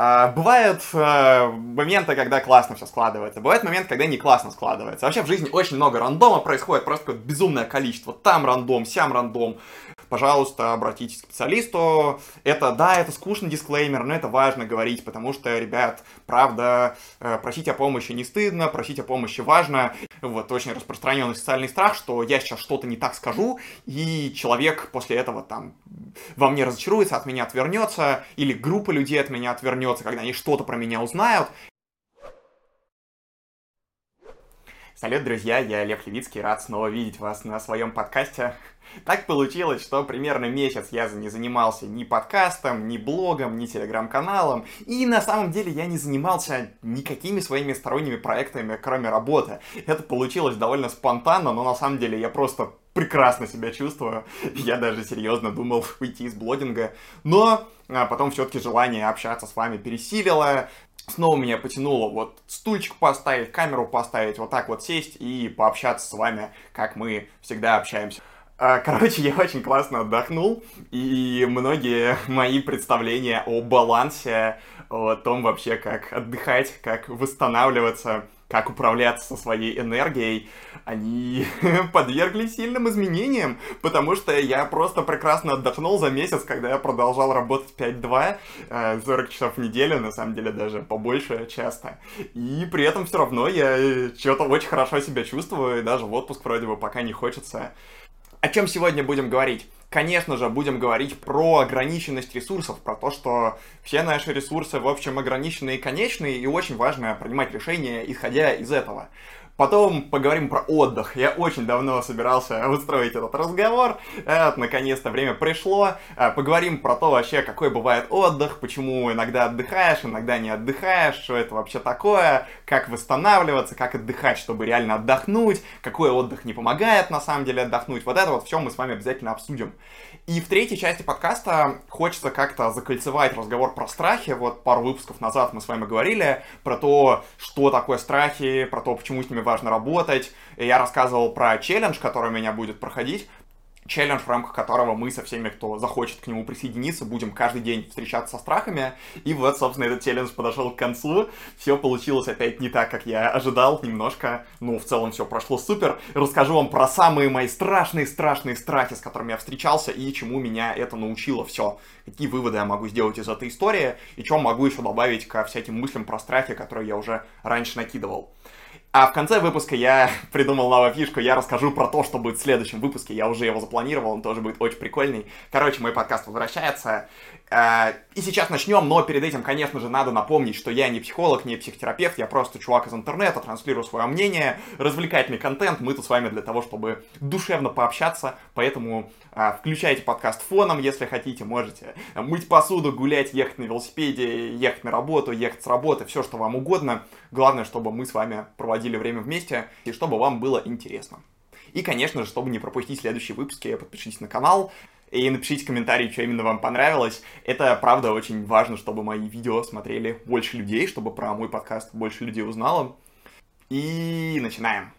А, бывают э, моменты, когда классно все складывается, бывает момент, когда не классно складывается. Вообще в жизни очень много рандома происходит, просто безумное количество. Там рандом, сям рандом. Пожалуйста, обратитесь к специалисту. Это, да, это скучный дисклеймер, но это важно говорить, потому что, ребят, правда, э, просить о помощи не стыдно, просить о помощи важно. Вот очень распространенный социальный страх, что я сейчас что-то не так скажу, и человек после этого там во мне разочаруется, от меня отвернется, или группа людей от меня отвернется, когда они что-то про меня узнают. Салют, друзья, я Лев Левицкий, рад снова видеть вас на своем подкасте. Так получилось, что примерно месяц я не занимался ни подкастом, ни блогом, ни телеграм-каналом, и на самом деле я не занимался никакими своими сторонними проектами, кроме работы. Это получилось довольно спонтанно, но на самом деле я просто прекрасно себя чувствую. Я даже серьезно думал уйти из блогинга. Но а, потом все-таки желание общаться с вами пересилило. Снова меня потянуло вот стульчик поставить, камеру поставить, вот так вот сесть и пообщаться с вами, как мы всегда общаемся. А, короче, я очень классно отдохнул, и многие мои представления о балансе, о том вообще, как отдыхать, как восстанавливаться, как управляться со своей энергией, они подверглись сильным изменениям, потому что я просто прекрасно отдохнул за месяц, когда я продолжал работать 5-2, 40 э, часов в неделю, на самом деле даже побольше часто. И при этом все равно я э, что-то очень хорошо себя чувствую, и даже в отпуск вроде бы пока не хочется. О чем сегодня будем говорить? Конечно же, будем говорить про ограниченность ресурсов, про то, что все наши ресурсы, в общем, ограниченные и конечные, и очень важно принимать решения, исходя из этого. Потом поговорим про отдых. Я очень давно собирался устроить этот разговор. Вот, наконец-то время пришло. Э, поговорим про то вообще, какой бывает отдых, почему иногда отдыхаешь, иногда не отдыхаешь, что это вообще такое, как восстанавливаться, как отдыхать, чтобы реально отдохнуть, какой отдых не помогает на самом деле отдохнуть. Вот это вот все мы с вами обязательно обсудим. И в третьей части подкаста хочется как-то закольцевать разговор про страхи. Вот пару выпусков назад мы с вами говорили про то, что такое страхи, про то, почему с ними важно работать. И я рассказывал про челлендж, который у меня будет проходить челлендж, в рамках которого мы со всеми, кто захочет к нему присоединиться, будем каждый день встречаться со страхами. И вот, собственно, этот челлендж подошел к концу. Все получилось опять не так, как я ожидал немножко. Ну, в целом все прошло супер. Расскажу вам про самые мои страшные-страшные страхи, с которыми я встречался, и чему меня это научило все. Какие выводы я могу сделать из этой истории, и что могу еще добавить ко всяким мыслям про страхи, которые я уже раньше накидывал. А в конце выпуска я придумал новую фишку, я расскажу про то, что будет в следующем выпуске, я уже его запланировал, он тоже будет очень прикольный. Короче, мой подкаст возвращается, и сейчас начнем, но перед этим, конечно же, надо напомнить, что я не психолог, не психотерапевт, я просто чувак из интернета, транслирую свое мнение, развлекательный контент, мы тут с вами для того, чтобы душевно пообщаться, поэтому а, включайте подкаст фоном, если хотите, можете мыть посуду, гулять, ехать на велосипеде, ехать на работу, ехать с работы, все, что вам угодно. Главное, чтобы мы с вами проводили время вместе и чтобы вам было интересно. И, конечно же, чтобы не пропустить следующие выпуски, подпишитесь на канал, и напишите комментарий, что именно вам понравилось. Это, правда, очень важно, чтобы мои видео смотрели больше людей, чтобы про мой подкаст больше людей узнало. И начинаем.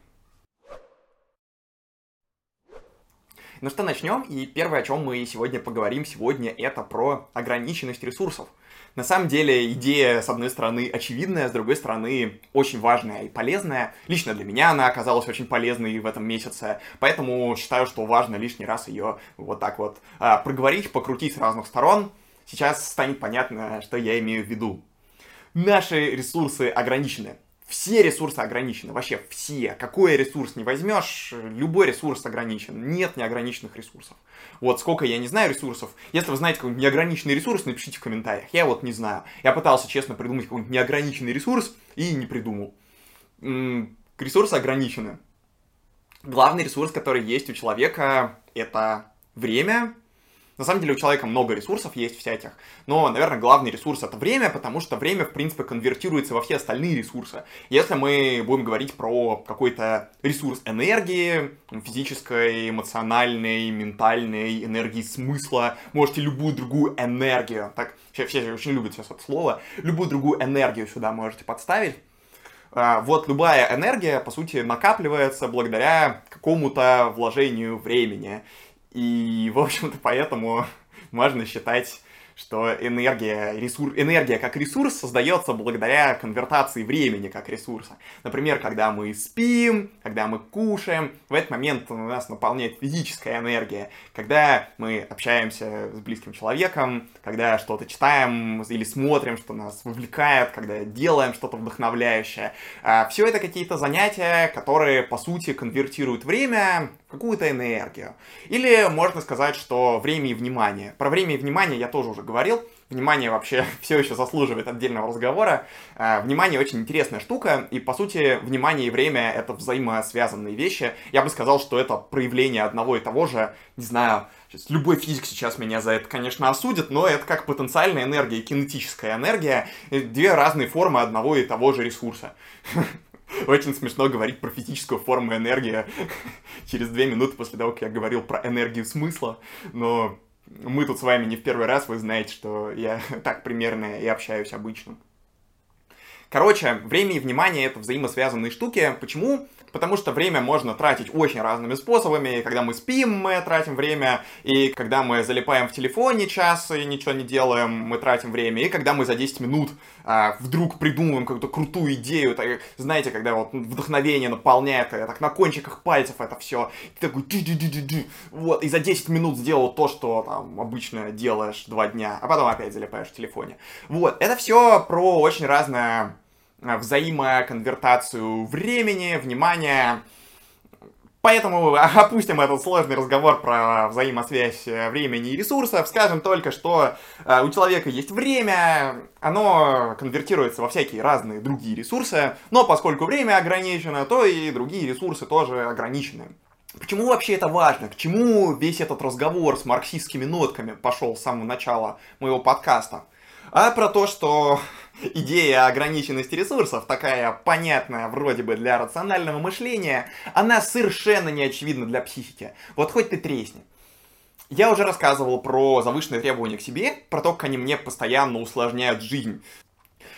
Ну что, начнем. И первое, о чем мы сегодня поговорим сегодня, это про ограниченность ресурсов. На самом деле идея, с одной стороны, очевидная, с другой стороны, очень важная и полезная. Лично для меня она оказалась очень полезной в этом месяце, поэтому считаю, что важно лишний раз ее вот так вот а, проговорить, покрутить с разных сторон. Сейчас станет понятно, что я имею в виду. Наши ресурсы ограничены все ресурсы ограничены, вообще все. Какой ресурс не возьмешь, любой ресурс ограничен. Нет неограниченных ресурсов. Вот сколько я не знаю ресурсов. Если вы знаете какой-нибудь неограниченный ресурс, напишите в комментариях. Я вот не знаю. Я пытался, честно, придумать какой-нибудь неограниченный ресурс и не придумал. М-м, ресурсы ограничены. Главный ресурс, который есть у человека, это время, на самом деле у человека много ресурсов есть всяких, но, наверное, главный ресурс это время, потому что время, в принципе, конвертируется во все остальные ресурсы. Если мы будем говорить про какой-то ресурс энергии, физической, эмоциональной, ментальной, энергии смысла, можете любую другую энергию, так, все, все очень любят сейчас это слово, любую другую энергию сюда можете подставить, а, вот любая энергия, по сути, накапливается благодаря какому-то вложению времени. И, в общем-то, поэтому можно считать, что энергия, ресурс, энергия как ресурс создается благодаря конвертации времени как ресурса. Например, когда мы спим, когда мы кушаем, в этот момент у нас наполняет физическая энергия. Когда мы общаемся с близким человеком, когда что-то читаем или смотрим, что нас вовлекает, когда делаем что-то вдохновляющее. А, Все это какие-то занятия, которые, по сути, конвертируют время какую-то энергию. Или можно сказать, что время и внимание. Про время и внимание я тоже уже говорил. Внимание вообще все еще заслуживает отдельного разговора. А, внимание очень интересная штука, и по сути внимание и время это взаимосвязанные вещи. Я бы сказал, что это проявление одного и того же, не знаю, сейчас, любой физик сейчас меня за это, конечно, осудит, но это как потенциальная энергия и кинетическая энергия, две разные формы одного и того же ресурса. Очень смешно говорить про физическую форму энергии через две минуты после того, как я говорил про энергию смысла, но мы тут с вами не в первый раз, вы знаете, что я так примерно и общаюсь обычно. Короче, время и внимание это взаимосвязанные штуки. Почему? Потому что время можно тратить очень разными способами. Когда мы спим, мы тратим время. И когда мы залипаем в телефоне час и ничего не делаем, мы тратим время. И когда мы за 10 минут а, вдруг придумываем какую-то крутую идею, так, знаете, когда вот вдохновение наполняет, так на кончиках пальцев это все. Ты такой ди ди ди ди Вот, и за 10 минут сделал то, что там обычно делаешь два дня, а потом опять залипаешь в телефоне. Вот, это все про очень разное взаимоконвертацию времени, внимания. Поэтому опустим этот сложный разговор про взаимосвязь э, времени и ресурсов. Скажем только, что э, у человека есть время, оно конвертируется во всякие разные другие ресурсы, но поскольку время ограничено, то и другие ресурсы тоже ограничены. Почему вообще это важно? К чему весь этот разговор с марксистскими нотками пошел с самого начала моего подкаста? А про то, что идея ограниченности ресурсов, такая понятная вроде бы для рационального мышления, она совершенно не очевидна для психики. Вот хоть ты тресни. Я уже рассказывал про завышенные требования к себе, про то, как они мне постоянно усложняют жизнь.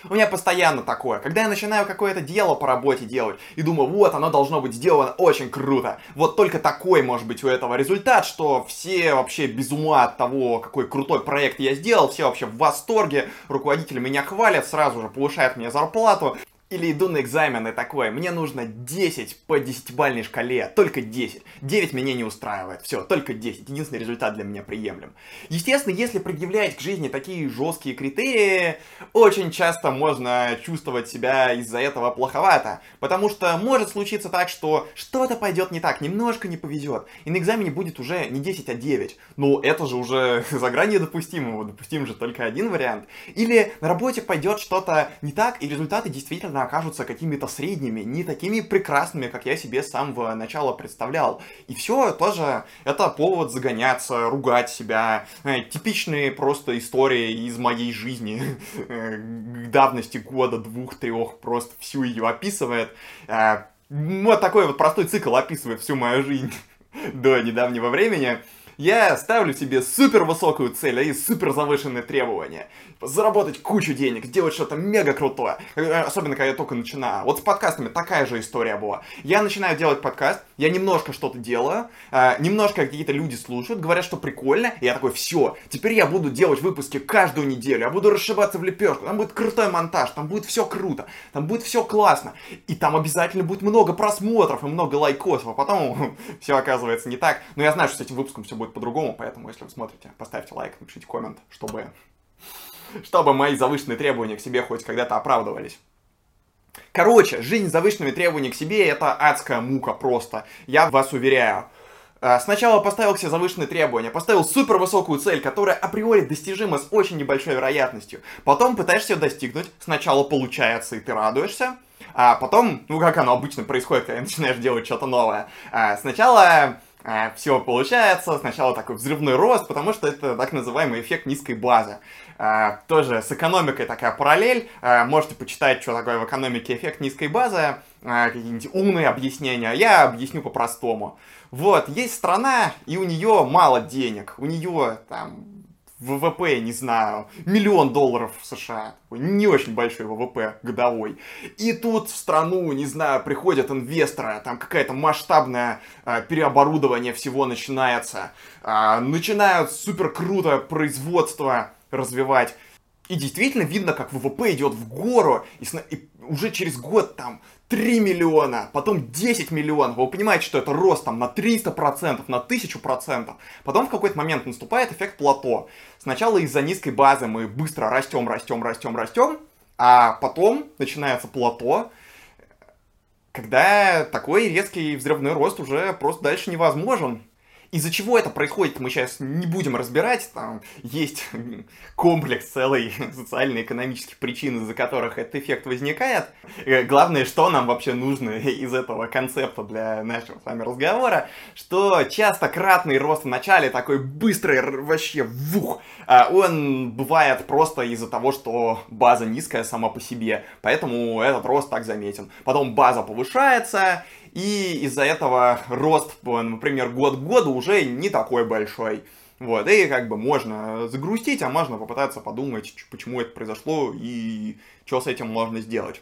У меня постоянно такое. Когда я начинаю какое-то дело по работе делать и думаю, вот, оно должно быть сделано очень круто. Вот только такой может быть у этого результат, что все вообще без ума от того, какой крутой проект я сделал, все вообще в восторге, руководители меня хвалят, сразу же повышают мне зарплату. Или иду на экзамены такое, мне нужно 10 по 10-бальной шкале, только 10. 9 меня не устраивает, все, только 10. Единственный результат для меня приемлем. Естественно, если предъявлять к жизни такие жесткие критерии, очень часто можно чувствовать себя из-за этого плоховато. Потому что может случиться так, что что-то пойдет не так, немножко не повезет. И на экзамене будет уже не 10, а 9. Ну, это же уже за гранью допустимого, допустим же только один вариант. Или на работе пойдет что-то не так, и результаты действительно окажутся какими-то средними, не такими прекрасными, как я себе с самого начала представлял. И все тоже это повод загоняться, ругать себя. Э, типичные просто истории из моей жизни. Э, давности года, двух, трех, просто всю ее описывает. Э, вот такой вот простой цикл описывает всю мою жизнь до недавнего времени. Я ставлю себе супер высокую цель и супер завышенные требования заработать кучу денег, сделать что-то мега крутое. Э, особенно, когда я только начинаю. Вот с подкастами такая же история была. Я начинаю делать подкаст, я немножко что-то делаю, э, немножко какие-то люди слушают, говорят, что прикольно, и я такой, все, теперь я буду делать выпуски каждую неделю, я буду расшибаться в лепешку, там будет крутой монтаж, там будет все круто, там будет все классно, и там обязательно будет много просмотров и много лайкосов, а потом все оказывается не так. Но я знаю, что с этим выпуском все будет по-другому, поэтому, если вы смотрите, поставьте лайк, напишите коммент, чтобы чтобы мои завышенные требования к себе хоть когда-то оправдывались. Короче, жизнь с завышенными требованиями к себе это адская мука просто. Я вас уверяю. А, сначала поставил себе завышенные требования, поставил супер высокую цель, которая априори достижима с очень небольшой вероятностью. Потом пытаешься ее достигнуть, сначала получается и ты радуешься, а потом, ну как оно обычно происходит, когда начинаешь делать что-то новое. А, сначала все получается, сначала такой взрывной рост, потому что это так называемый эффект низкой базы. А, тоже с экономикой такая параллель. А, можете почитать, что такое в экономике эффект низкой базы, а, какие-нибудь умные объяснения. Я объясню по-простому. Вот, есть страна, и у нее мало денег. У нее там ВВП, не знаю, миллион долларов в США. Не очень большой ВВП годовой. И тут в страну, не знаю, приходят инвесторы, там какая-то масштабное э, переоборудование всего начинается. Э, начинают супер крутое производство развивать. И действительно видно, как ВВП идет в гору, и, и уже через год там 3 миллиона, потом 10 миллионов. Вы понимаете, что это рост там на 300%, на 1000%. Потом в какой-то момент наступает эффект плато. Сначала из-за низкой базы мы быстро растем, растем, растем, растем, а потом начинается плато, когда такой резкий взрывной рост уже просто дальше невозможен. Из-за чего это происходит, мы сейчас не будем разбирать. Там есть комплекс целой социально-экономических причин, из-за которых этот эффект возникает. Э, главное, что нам вообще нужно из этого концепта для нашего с вами разговора, что часто кратный рост в начале, такой быстрый, вообще вух, а он бывает просто из-за того, что база низкая сама по себе, поэтому этот рост так заметен. Потом база повышается, и из-за этого рост, например, год к году уже не такой большой. Вот, и как бы можно загрустить, а можно попытаться подумать, почему это произошло и что с этим можно сделать.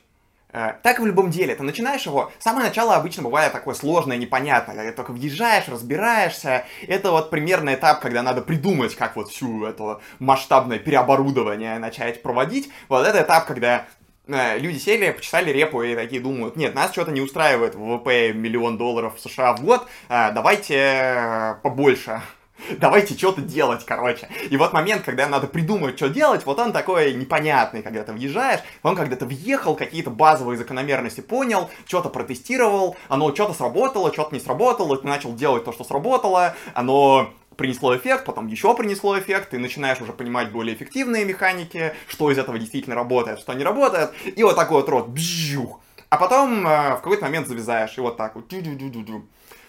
Э, так и в любом деле, ты начинаешь его, самое начало обычно бывает такое сложное, непонятное, когда только въезжаешь, разбираешься, это вот примерный этап, когда надо придумать, как вот всю это масштабное переоборудование начать проводить, вот это этап, когда люди сели, почесали репу и такие думают, нет, нас что-то не устраивает ВВП миллион долларов в США в год, э, давайте э, побольше. Давайте что-то делать, короче. И вот момент, когда надо придумать, что делать, вот он такой непонятный, когда ты въезжаешь. Он когда-то въехал, какие-то базовые закономерности понял, что-то протестировал, оно что-то сработало, что-то не сработало, ты начал делать то, что сработало, оно принесло эффект, потом еще принесло эффект, ты начинаешь уже понимать более эффективные механики, что из этого действительно работает, что не работает, и вот такой вот рот, бжух. А потом э, в какой-то момент завязаешь, и вот так вот,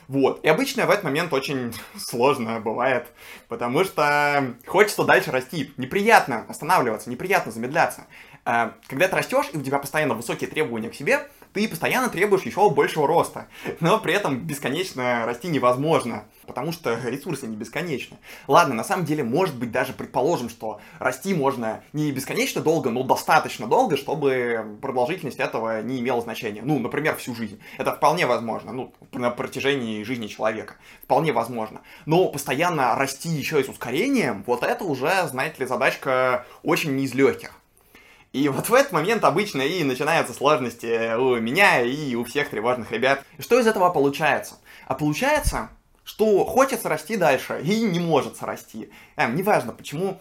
вот. И обычно в этот момент очень сложно бывает, потому что хочется дальше расти. Неприятно останавливаться, неприятно замедляться. Э, когда ты растешь, и у тебя постоянно высокие требования к себе, ты постоянно требуешь еще большего роста. Но при этом бесконечно расти невозможно, потому что ресурсы не бесконечны. Ладно, на самом деле, может быть, даже предположим, что расти можно не бесконечно долго, но достаточно долго, чтобы продолжительность этого не имела значения. Ну, например, всю жизнь. Это вполне возможно, ну, на протяжении жизни человека. Вполне возможно. Но постоянно расти еще и с ускорением, вот это уже, знаете ли, задачка очень не из легких. И вот в этот момент обычно и начинаются сложности у меня и у всех тревожных ребят. Что из этого получается? А получается, что хочется расти дальше и не может расти. Эм, неважно почему,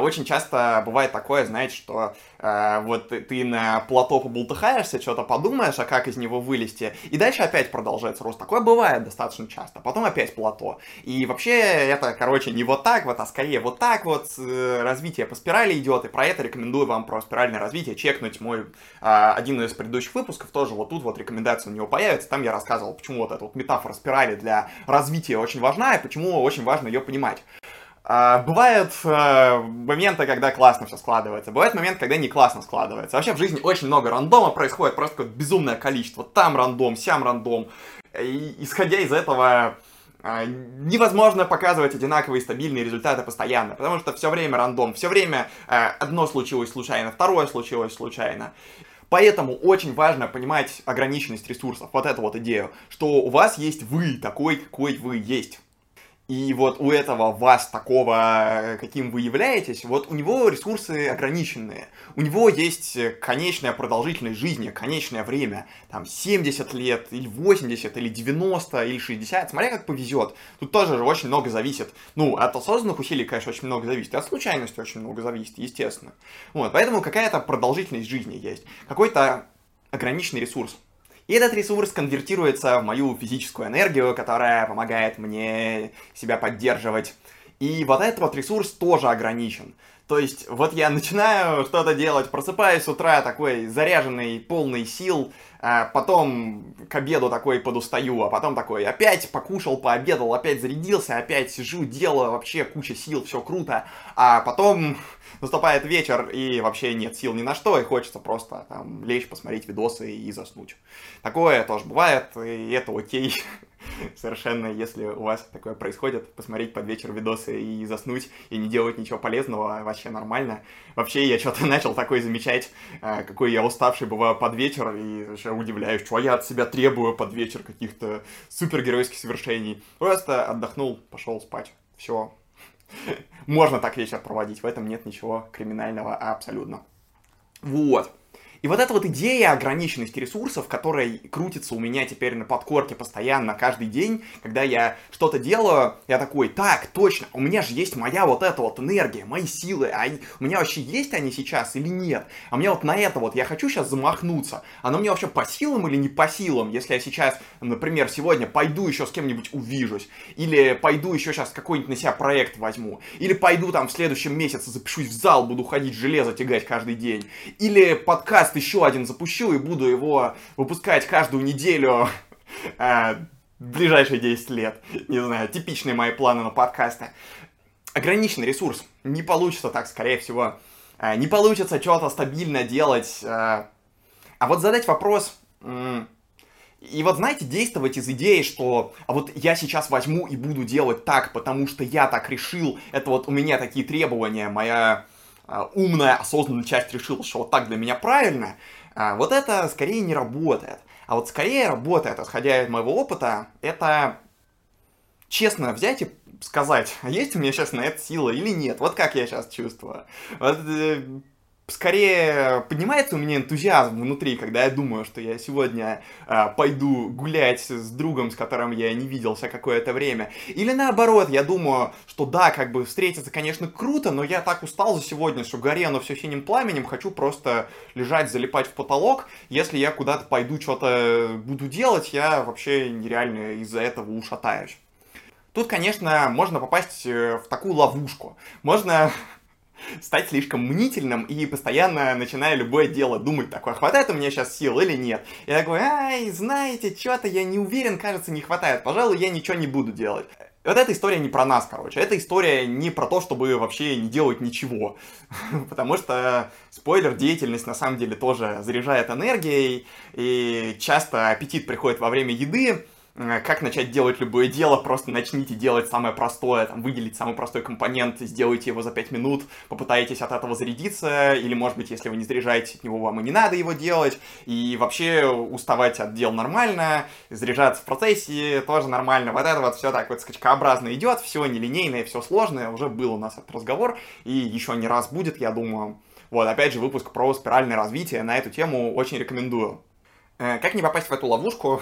очень часто бывает такое, знаете, что а, вот ты на плато побултыхаешься, что-то подумаешь, а как из него вылезти, и дальше опять продолжается рост. Такое бывает достаточно часто. Потом опять плато. И вообще это, короче, не вот так вот, а скорее вот так вот э, развитие по спирали идет, и про это рекомендую вам про спиральное развитие чекнуть мой а, один из предыдущих выпусков, тоже вот тут вот рекомендация у него появится, там я рассказывал, почему вот эта вот метафора спирали для развития очень важна, и почему очень важно ее понимать. А, бывают а, моменты, когда классно все складывается. Бывает момент, когда не классно складывается. Вообще в жизни очень много рандома происходит, просто какое безумное количество. Там рандом, сям рандом. И, исходя из этого, а, невозможно показывать одинаковые стабильные результаты постоянно, потому что все время рандом, все время одно случилось случайно, второе случилось случайно. Поэтому очень важно понимать ограниченность ресурсов, вот эту вот идею, что у вас есть вы такой, какой вы есть. И вот у этого вас такого, каким вы являетесь, вот у него ресурсы ограниченные. У него есть конечная продолжительность жизни, конечное время. Там 70 лет, или 80, или 90, или 60, смотря как повезет. Тут тоже очень много зависит. Ну, от осознанных усилий, конечно, очень много зависит. От случайности очень много зависит, естественно. Вот, поэтому какая-то продолжительность жизни есть. Какой-то ограниченный ресурс. И этот ресурс конвертируется в мою физическую энергию, которая помогает мне себя поддерживать. И вот этот вот ресурс тоже ограничен. То есть, вот я начинаю что-то делать, просыпаюсь с утра такой заряженный, полный сил, а потом к обеду такой подустаю, а потом такой опять покушал, пообедал, опять зарядился, опять сижу, делаю, вообще куча сил, все круто, а потом наступает вечер, и вообще нет сил ни на что, и хочется просто там лечь, посмотреть видосы и заснуть. Такое тоже бывает, и это окей. Совершенно, если у вас такое происходит, посмотреть под вечер видосы и заснуть, и не делать ничего полезного, вообще нормально. Вообще, я что-то начал такое замечать, а, какой я уставший бываю под вечер, и вообще удивляюсь, что я от себя требую под вечер каких-то супергеройских совершений. Просто отдохнул, пошел спать. Все, Можно так вечер проводить, в этом нет ничего криминального абсолютно. Вот. И вот эта вот идея ограниченности ресурсов, которая крутится у меня теперь на подкорке постоянно, каждый день, когда я что-то делаю, я такой, так, точно, у меня же есть моя вот эта вот энергия, мои силы, а у меня вообще есть они сейчас или нет? А мне вот на это вот, я хочу сейчас замахнуться, оно мне вообще по силам или не по силам, если я сейчас, например, сегодня пойду еще с кем-нибудь увижусь, или пойду еще сейчас какой-нибудь на себя проект возьму, или пойду там в следующем месяце запишусь в зал, буду ходить железо тягать каждый день, или подкаст подкаст еще один запущу и буду его выпускать каждую неделю э, ближайшие 10 лет. Не знаю, типичные мои планы на подкасты. Ограниченный ресурс. Не получится так, скорее всего. Э, не получится что-то стабильно делать. Э, а вот задать вопрос... И вот, знаете, действовать из идеи, что а вот я сейчас возьму и буду делать так, потому что я так решил, это вот у меня такие требования, моя умная, осознанная часть решила, что вот так для меня правильно, а, вот это скорее не работает. А вот скорее работает, исходя из моего опыта, это честно взять и сказать, а есть у меня сейчас на это сила или нет. Вот как я сейчас чувствую. Вот, э, скорее поднимается у меня энтузиазм внутри, когда я думаю, что я сегодня э, пойду гулять с другом, с которым я не виделся какое-то время. Или наоборот, я думаю, что да, как бы встретиться, конечно, круто, но я так устал за сегодня, что горе оно все синим пламенем, хочу просто лежать, залипать в потолок. Если я куда-то пойду, что-то буду делать, я вообще нереально из-за этого ушатаюсь. Тут, конечно, можно попасть э, в такую ловушку. Можно стать слишком мнительным и постоянно, начиная любое дело, думать такое, хватает у меня сейчас сил или нет. Я такой, ай, знаете, что-то я не уверен, кажется, не хватает, пожалуй, я ничего не буду делать. Вот эта история не про нас, короче. Эта история не про то, чтобы вообще не делать ничего. Потому что, спойлер, деятельность на самом деле тоже заряжает энергией, и часто аппетит приходит во время еды, как начать делать любое дело, просто начните делать самое простое, там, выделить самый простой компонент, сделайте его за 5 минут, попытаетесь от этого зарядиться, или, может быть, если вы не заряжаете от него, вам и не надо его делать, и вообще уставать от дел нормально, заряжаться в процессе тоже нормально, вот это вот все так вот скачкообразно идет, все нелинейное, все сложное, уже был у нас этот разговор, и еще не раз будет, я думаю. Вот, опять же, выпуск про спиральное развитие на эту тему очень рекомендую. Э, как не попасть в эту ловушку?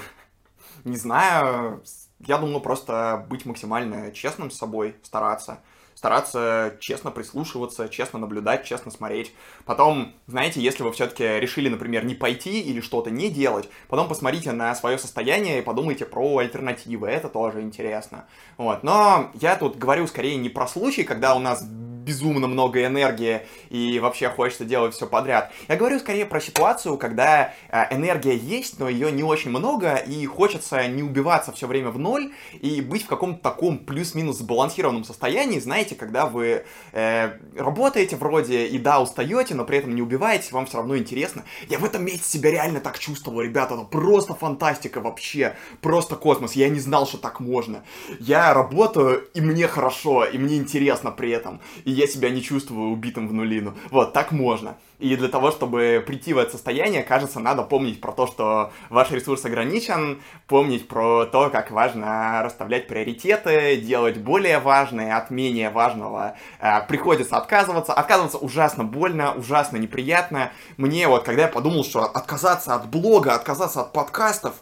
Не знаю, я думаю, просто быть максимально честным с собой, стараться. Стараться честно прислушиваться, честно наблюдать, честно смотреть. Потом, знаете, если вы все-таки решили, например, не пойти или что-то не делать, потом посмотрите на свое состояние и подумайте про альтернативы. Это тоже интересно. Вот. Но я тут говорю скорее не про случай, когда у нас безумно много энергии и вообще хочется делать все подряд. Я говорю скорее про ситуацию, когда э, энергия есть, но ее не очень много, и хочется не убиваться все время в ноль и быть в каком-то таком плюс-минус сбалансированном состоянии, знаете, когда вы э, работаете вроде и да, устаете, но при этом не убиваетесь, вам все равно интересно. Я в этом месяце себя реально так чувствовал, ребята, это просто фантастика вообще, просто космос, я не знал, что так можно. Я работаю, и мне хорошо, и мне интересно при этом. И я себя не чувствую убитым в нулину. Вот, так можно. И для того, чтобы прийти в это состояние, кажется, надо помнить про то, что ваш ресурс ограничен, помнить про то, как важно расставлять приоритеты, делать более важное от менее важного. Э, приходится отказываться. Отказываться ужасно больно, ужасно неприятно. Мне вот, когда я подумал, что отказаться от блога, отказаться от подкастов,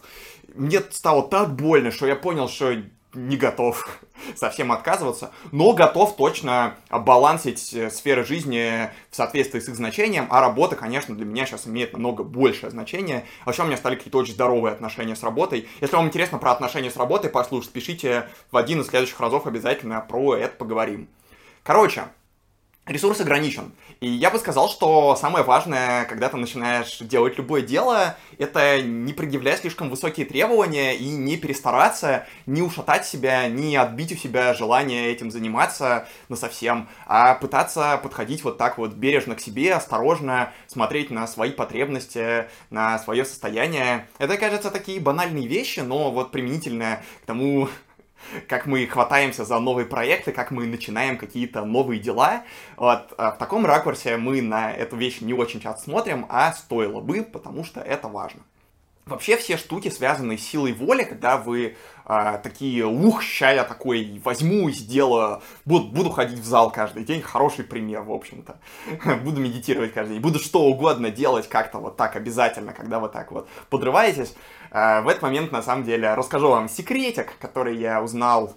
мне стало так больно, что я понял, что не готов совсем отказываться, но готов точно балансить э, сферы жизни в соответствии с их значением, а работа, конечно, для меня сейчас имеет намного большее значение. Вообще у меня стали какие-то очень здоровые отношения с работой. Если вам интересно про отношения с работой послушать, пишите в один из следующих разов обязательно про это поговорим. Короче, ресурс ограничен. И я бы сказал, что самое важное, когда ты начинаешь делать любое дело, это не предъявлять слишком высокие требования и не перестараться, не ушатать себя, не отбить у себя желание этим заниматься на совсем, а пытаться подходить вот так вот бережно к себе, осторожно, смотреть на свои потребности, на свое состояние. Это, кажется, такие банальные вещи, но вот применительно к тому, как мы хватаемся за новые проекты, как мы начинаем какие-то новые дела. Вот а в таком ракурсе мы на эту вещь не очень часто смотрим, а стоило бы, потому что это важно. Вообще все штуки, связанные с силой воли, когда вы а, такие, ух, ща я такой возьму и сделаю, буду, буду ходить в зал каждый день, хороший пример, в общем-то. буду медитировать каждый день, буду что угодно делать как-то вот так обязательно, когда вы так вот подрываетесь. А, в этот момент, на самом деле, расскажу вам секретик, который я узнал,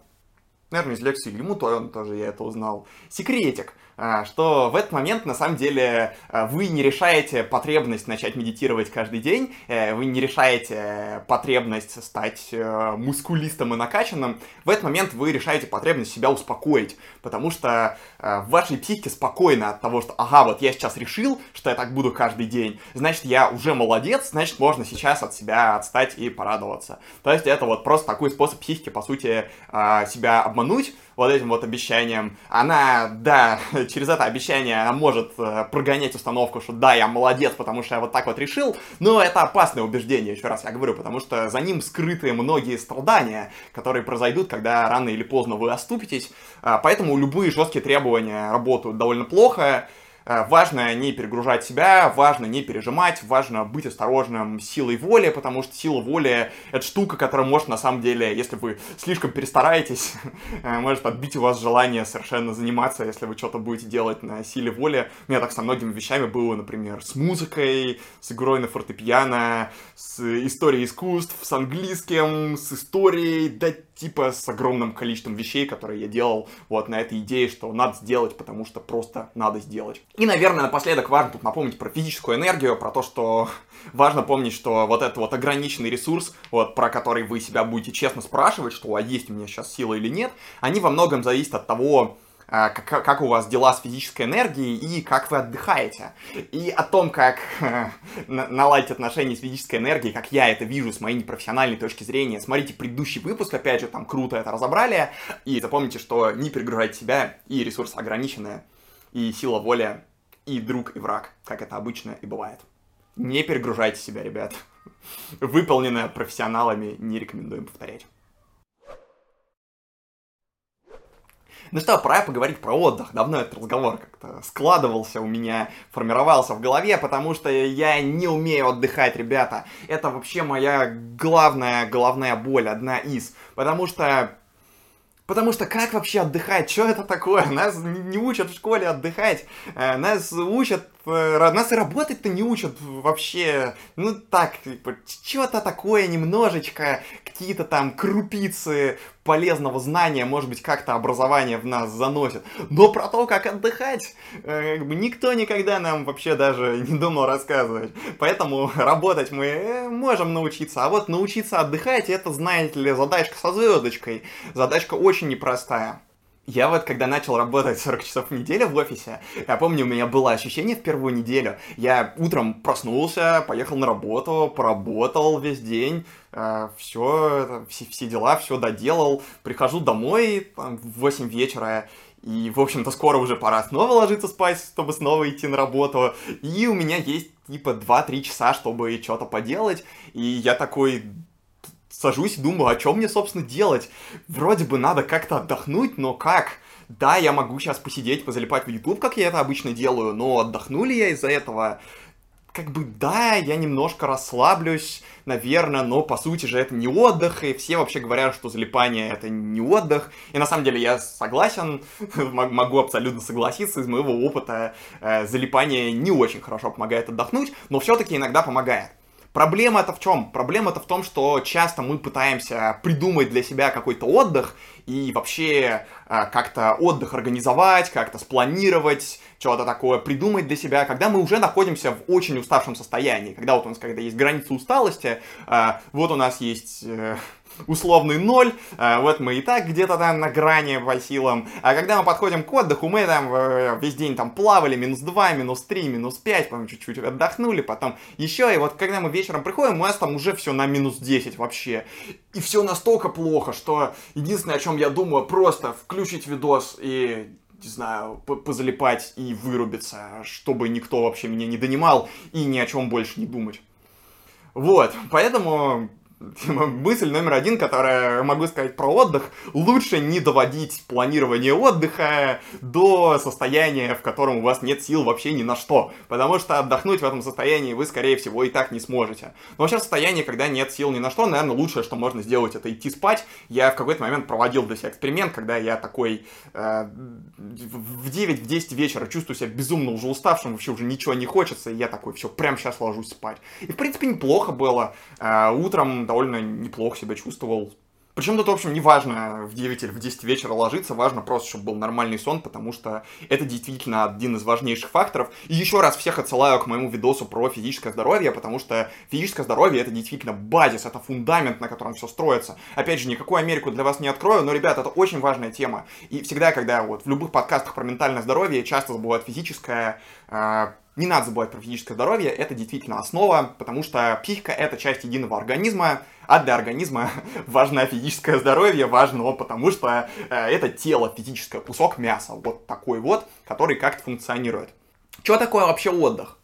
наверное, из лекции Ему тоже я это узнал. Секретик — что в этот момент, на самом деле, а, вы не решаете потребность начать медитировать каждый день, э, вы не решаете потребность стать э, мускулистом и накачанным, в этот момент вы решаете потребность себя успокоить, потому что э, в вашей психике спокойно от того, что, ага, вот я сейчас решил, что я так буду каждый день, значит, я уже молодец, значит, можно сейчас от себя отстать и порадоваться. То есть это вот просто такой способ психики, по сути, себя обмануть, вот этим вот обещанием, она, да, через это обещание она может э, прогонять установку, что да, я молодец, потому что я вот так вот решил, но это опасное убеждение, еще раз я говорю, потому что за ним скрыты многие страдания, которые произойдут, когда рано или поздно вы оступитесь, а, поэтому любые жесткие требования работают довольно плохо, важно не перегружать себя, важно не пережимать, важно быть осторожным силой воли, потому что сила воли — это штука, которая может, на самом деле, если вы слишком перестараетесь, э, может отбить у вас желание совершенно заниматься, если вы что-то будете делать на силе воли. У меня так со многими вещами было, например, с музыкой, с игрой на фортепиано, с историей искусств, с английским, с историей, да типа с огромным количеством вещей, которые я делал вот на этой идее, что надо сделать, потому что просто надо сделать. И, наверное, напоследок важно тут напомнить про физическую энергию, про то, что важно помнить, что вот это вот ограниченный ресурс, вот про который вы себя будете честно спрашивать, что а есть у меня сейчас сила или нет, они во многом зависят от того, как, как у вас дела с физической энергией и как вы отдыхаете. И о том, как наладить отношения с физической энергией, как я это вижу с моей непрофессиональной точки зрения. Смотрите предыдущий выпуск, опять же, там круто это разобрали. И запомните, что не перегружайте себя, и ресурсы ограничены, и сила воли, и друг, и враг, как это обычно и бывает. Не перегружайте себя, ребят. Выполненное профессионалами не рекомендуем повторять. Ну что, пора поговорить про отдых. Давно этот разговор как-то складывался у меня, формировался в голове, потому что я не умею отдыхать, ребята. Это вообще моя главная головная боль, одна из. Потому что Потому что как вообще отдыхать? Что это такое? Нас не учат в школе отдыхать. Э, нас учат нас и работать-то не учат вообще, ну так, типа, что-то такое немножечко, какие-то там крупицы полезного знания, может быть, как-то образование в нас заносит. Но про то, как отдыхать, э, никто никогда нам вообще даже не думал рассказывать. Поэтому работать мы э, можем научиться, а вот научиться отдыхать, это, знаете ли, задачка со звездочкой. Задачка очень непростая. Я вот, когда начал работать 40 часов в неделю в офисе, я помню, у меня было ощущение в первую неделю. Я утром проснулся, поехал на работу, поработал весь день, э, все, все, все дела, все доделал. Прихожу домой там, в 8 вечера, и, в общем-то, скоро уже пора снова ложиться спать, чтобы снова идти на работу. И у меня есть, типа, 2-3 часа, чтобы что-то поделать. И я такой, сажусь и думаю, а что мне, собственно, делать? Вроде бы надо как-то отдохнуть, но как? Да, я могу сейчас посидеть, позалипать в YouTube, как я это обычно делаю, но отдохну ли я из-за этого? Как бы да, я немножко расслаблюсь, наверное, но по сути же это не отдых, и все вообще говорят, что залипание это не отдых. И на самом деле я согласен, могу абсолютно согласиться, из моего опыта э, залипание не очень хорошо помогает отдохнуть, но все-таки иногда помогает. Проблема-то в чем? Проблема-то в том, что часто мы пытаемся придумать для себя какой-то отдых и вообще э, как-то отдых организовать, как-то спланировать, что-то такое придумать для себя, когда мы уже находимся в очень уставшем состоянии, когда вот у нас когда есть граница усталости, э, вот у нас есть э, условный ноль, а, вот мы и так где-то там на грани по силам, а когда мы подходим к отдыху, мы там э, весь день там плавали, минус 2, минус 3, минус 5, потом чуть-чуть отдохнули, потом еще, и вот когда мы вечером приходим, у нас там уже все на минус 10 вообще, и все настолько плохо, что единственное, о чем я думаю, просто включить видос и не знаю, позалипать и вырубиться, чтобы никто вообще меня не донимал и ни о чем больше не думать. Вот, поэтому мысль номер один, которая могу сказать про отдых, лучше не доводить планирование отдыха до состояния, в котором у вас нет сил вообще ни на что, потому что отдохнуть в этом состоянии вы, скорее всего, и так не сможете. Но вообще состояние, когда нет сил ни на что, наверное, лучшее, что можно сделать, это идти спать. Я в какой-то момент проводил для себя эксперимент, когда я такой э, в 9-10 вечера чувствую себя безумно уже уставшим, вообще уже ничего не хочется, и я такой, все, прямо сейчас ложусь спать. И, в принципе, неплохо было. Э, утром довольно неплохо себя чувствовал. Причем тут, в общем, не важно в 9 или в 10 вечера ложиться, важно просто, чтобы был нормальный сон, потому что это действительно один из важнейших факторов. И еще раз всех отсылаю к моему видосу про физическое здоровье, потому что физическое здоровье это действительно базис, это фундамент, на котором все строится. Опять же, никакую Америку для вас не открою, но, ребят, это очень важная тема. И всегда, когда вот в любых подкастах про ментальное здоровье часто забывают физическое, а, не надо забывать про физическое здоровье, это действительно основа, потому что психика — это часть единого организма, а для организма важно физическое здоровье, важно, потому что э, это тело, физическое, кусок мяса, вот такой вот, который как-то функционирует. Что такое вообще отдых?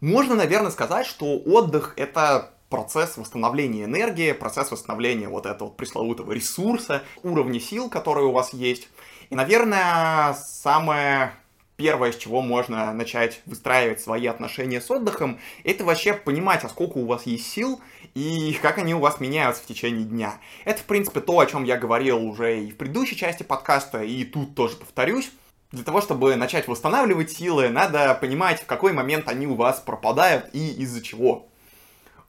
Можно, наверное, сказать, что отдых — это процесс восстановления энергии, процесс восстановления вот этого пресловутого ресурса, уровня сил, которые у вас есть. И, наверное, самое первое, с чего можно начать выстраивать свои отношения с отдыхом, это вообще понимать, а сколько у вас есть сил и как они у вас меняются в течение дня. Это, в принципе, то, о чем я говорил уже и в предыдущей части подкаста, и тут тоже повторюсь. Для того, чтобы начать восстанавливать силы, надо понимать, в какой момент они у вас пропадают и из-за чего.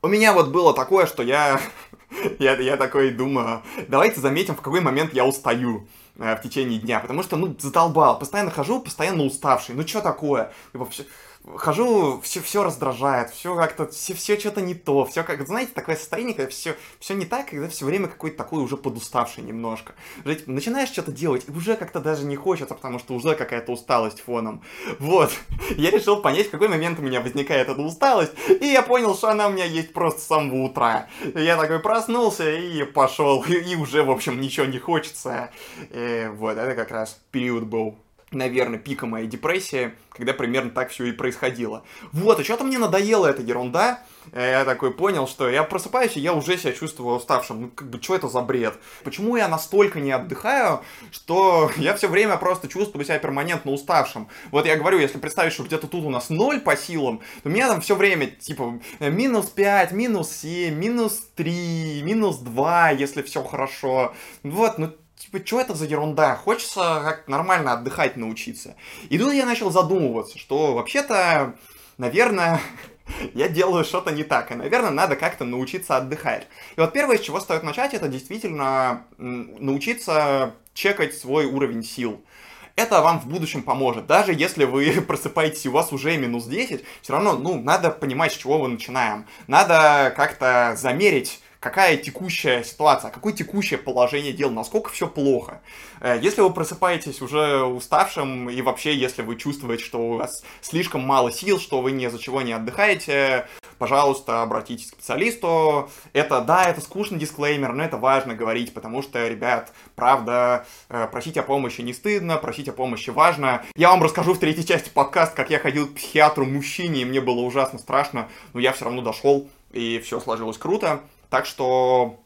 У меня вот было такое, что я, я, я такой думаю, давайте заметим, в какой момент я устаю. Э, в течение дня, потому что, ну, задолбал, постоянно хожу, постоянно уставший, ну, что такое? И вообще, хожу, все, все раздражает, все как-то, все, все что-то не то, все как, знаете, такое состояние, когда все, все не так, когда все время какой-то такой уже подуставший немножко. Типа, начинаешь что-то делать, и уже как-то даже не хочется, потому что уже какая-то усталость фоном. Вот. Я решил понять, в какой момент у меня возникает эта усталость, и я понял, что она у меня есть просто с самого утра. Я такой проснулся и пошел, и, уже, в общем, ничего не хочется. И вот, это как раз период был наверное, пика моей депрессии, когда примерно так все и происходило. Вот, и что-то мне надоела эта ерунда. Я такой понял, что я просыпаюсь, и я уже себя чувствую уставшим. Ну, как бы, что это за бред? Почему я настолько не отдыхаю, что я все время просто чувствую себя перманентно уставшим? Вот я говорю, если представить, что где-то тут у нас ноль по силам, то у меня там все время, типа, минус 5, минус 7, минус 3, минус 2, если все хорошо. Вот, ну, типа, что это за ерунда? Хочется как нормально отдыхать научиться. И тут я начал задумываться, что вообще-то, наверное, я делаю что-то не так, и, наверное, надо как-то научиться отдыхать. И вот первое, с чего стоит начать, это действительно научиться чекать свой уровень сил. Это вам в будущем поможет. Даже если вы просыпаетесь, и у вас уже минус 10, все равно, ну, надо понимать, с чего вы начинаем. Надо как-то замерить какая текущая ситуация, какое текущее положение дел, насколько все плохо. Э, если вы просыпаетесь уже уставшим, и вообще, если вы чувствуете, что у вас слишком мало сил, что вы ни за чего не отдыхаете, пожалуйста, обратитесь к специалисту. Это, да, это скучный дисклеймер, но это важно говорить, потому что, ребят, правда, э, просить о помощи не стыдно, просить о помощи важно. Я вам расскажу в третьей части подкаста, как я ходил к психиатру мужчине, и мне было ужасно страшно, но я все равно дошел, и все сложилось круто. Так что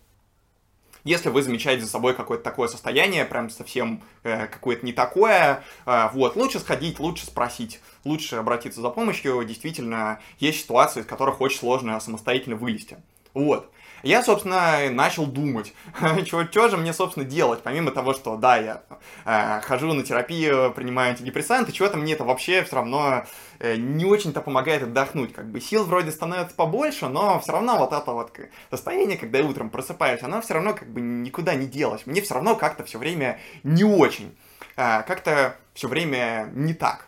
если вы замечаете за собой какое-то такое состояние, прям совсем э, какое-то не такое, э, вот, лучше сходить, лучше спросить, лучше обратиться за помощью. Действительно, есть ситуации, из которых очень сложно самостоятельно вылезти. Вот. Я, собственно, начал думать, что же мне, собственно, делать, помимо того, что, да, я э, хожу на терапию, принимаю антидепрессанты, чего-то мне это вообще все равно э, не очень-то помогает отдохнуть. Как бы сил вроде становится побольше, но все равно вот это вот состояние, когда я утром просыпаюсь, оно все равно как бы никуда не делось. Мне все равно как-то все время не очень. Э, как-то все время не так.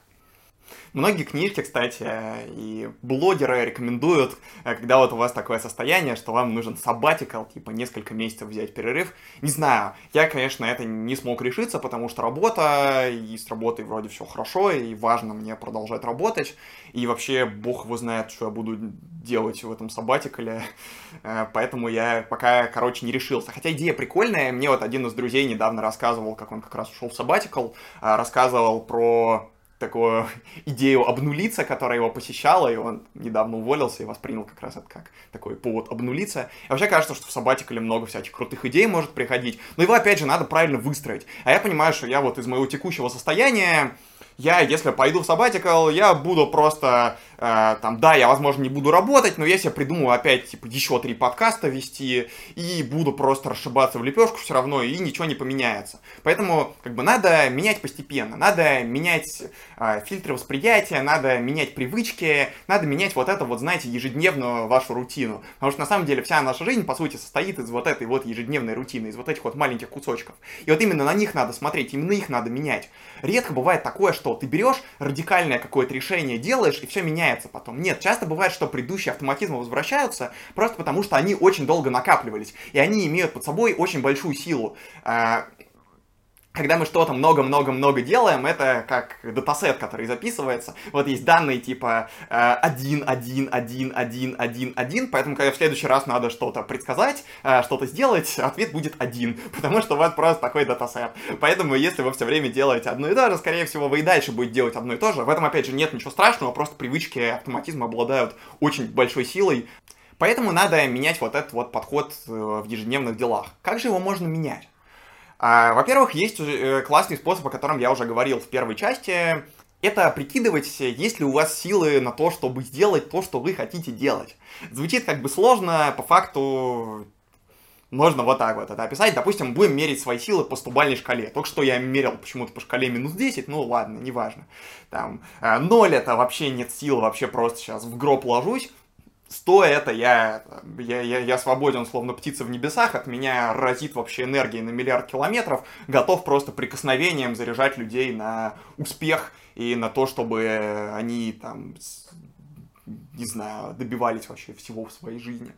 Многие книжки, кстати, и блогеры рекомендуют, э, когда вот у вас такое состояние, что вам нужен сабатикал, типа несколько месяцев взять перерыв. Не знаю, я, конечно, это не смог решиться, потому что работа, и с работой вроде все хорошо, и важно мне продолжать работать, и вообще бог его знает, что я буду делать в этом сабатикале, э, поэтому я пока, короче, не решился. Хотя идея прикольная, мне вот один из друзей недавно рассказывал, как он как раз ушел в сабатикал, э, рассказывал про такую идею обнулиться, которая его посещала, и он недавно уволился и воспринял как раз это как такой повод обнулиться. И вообще кажется, что в Сабатикале много всяких крутых идей может приходить, но его, опять же, надо правильно выстроить. А я понимаю, что я вот из моего текущего состояния я, если пойду в sabbatical, я буду просто, э, там, да, я, возможно, не буду работать, но я придумаю опять, типа, еще три подкаста вести, и буду просто расшибаться в лепешку все равно, и ничего не поменяется. Поэтому, как бы, надо менять постепенно, надо менять э, фильтры восприятия, надо менять привычки, надо менять вот это вот, знаете, ежедневную вашу рутину. Потому что, на самом деле, вся наша жизнь, по сути, состоит из вот этой вот ежедневной рутины, из вот этих вот маленьких кусочков. И вот именно на них надо смотреть, именно их надо менять. Редко бывает такое, что ты берешь радикальное какое-то решение, делаешь, и все меняется потом. Нет, часто бывает, что предыдущие автоматизмы возвращаются, просто потому что они очень долго накапливались, и они имеют под собой очень большую силу. А, когда мы что-то много-много-много делаем, это как датасет, который записывается. Вот есть данные типа 1, 1, 1, 1, 1, 1, поэтому когда в следующий раз надо что-то предсказать, э, что-то сделать, ответ будет 1, потому что у вас просто такой датасет. Поэтому если вы все время делаете одно и то же, скорее всего, вы и дальше будете делать одно и то же. В этом, опять же, нет ничего страшного, просто привычки автоматизма обладают очень большой силой. Поэтому надо менять вот этот вот подход э, в ежедневных делах. Как же его можно менять? А, во-первых, есть э, классный способ, о котором я уже говорил в первой части. Это прикидывать, есть ли у вас силы на то, чтобы сделать то, что вы хотите делать. Звучит как бы сложно, по факту можно вот так вот это описать. Допустим, будем мерить свои силы по стубальной шкале. Только что я мерил почему-то по шкале минус 10, ну ладно, неважно. Там 0 э, это вообще нет сил, вообще просто сейчас в гроб ложусь. 100 это я, я, я, я свободен, словно птица в небесах, от меня разит вообще энергией на миллиард километров, готов просто прикосновением заряжать людей на успех и на то, чтобы они там, не знаю, добивались вообще всего в своей жизни.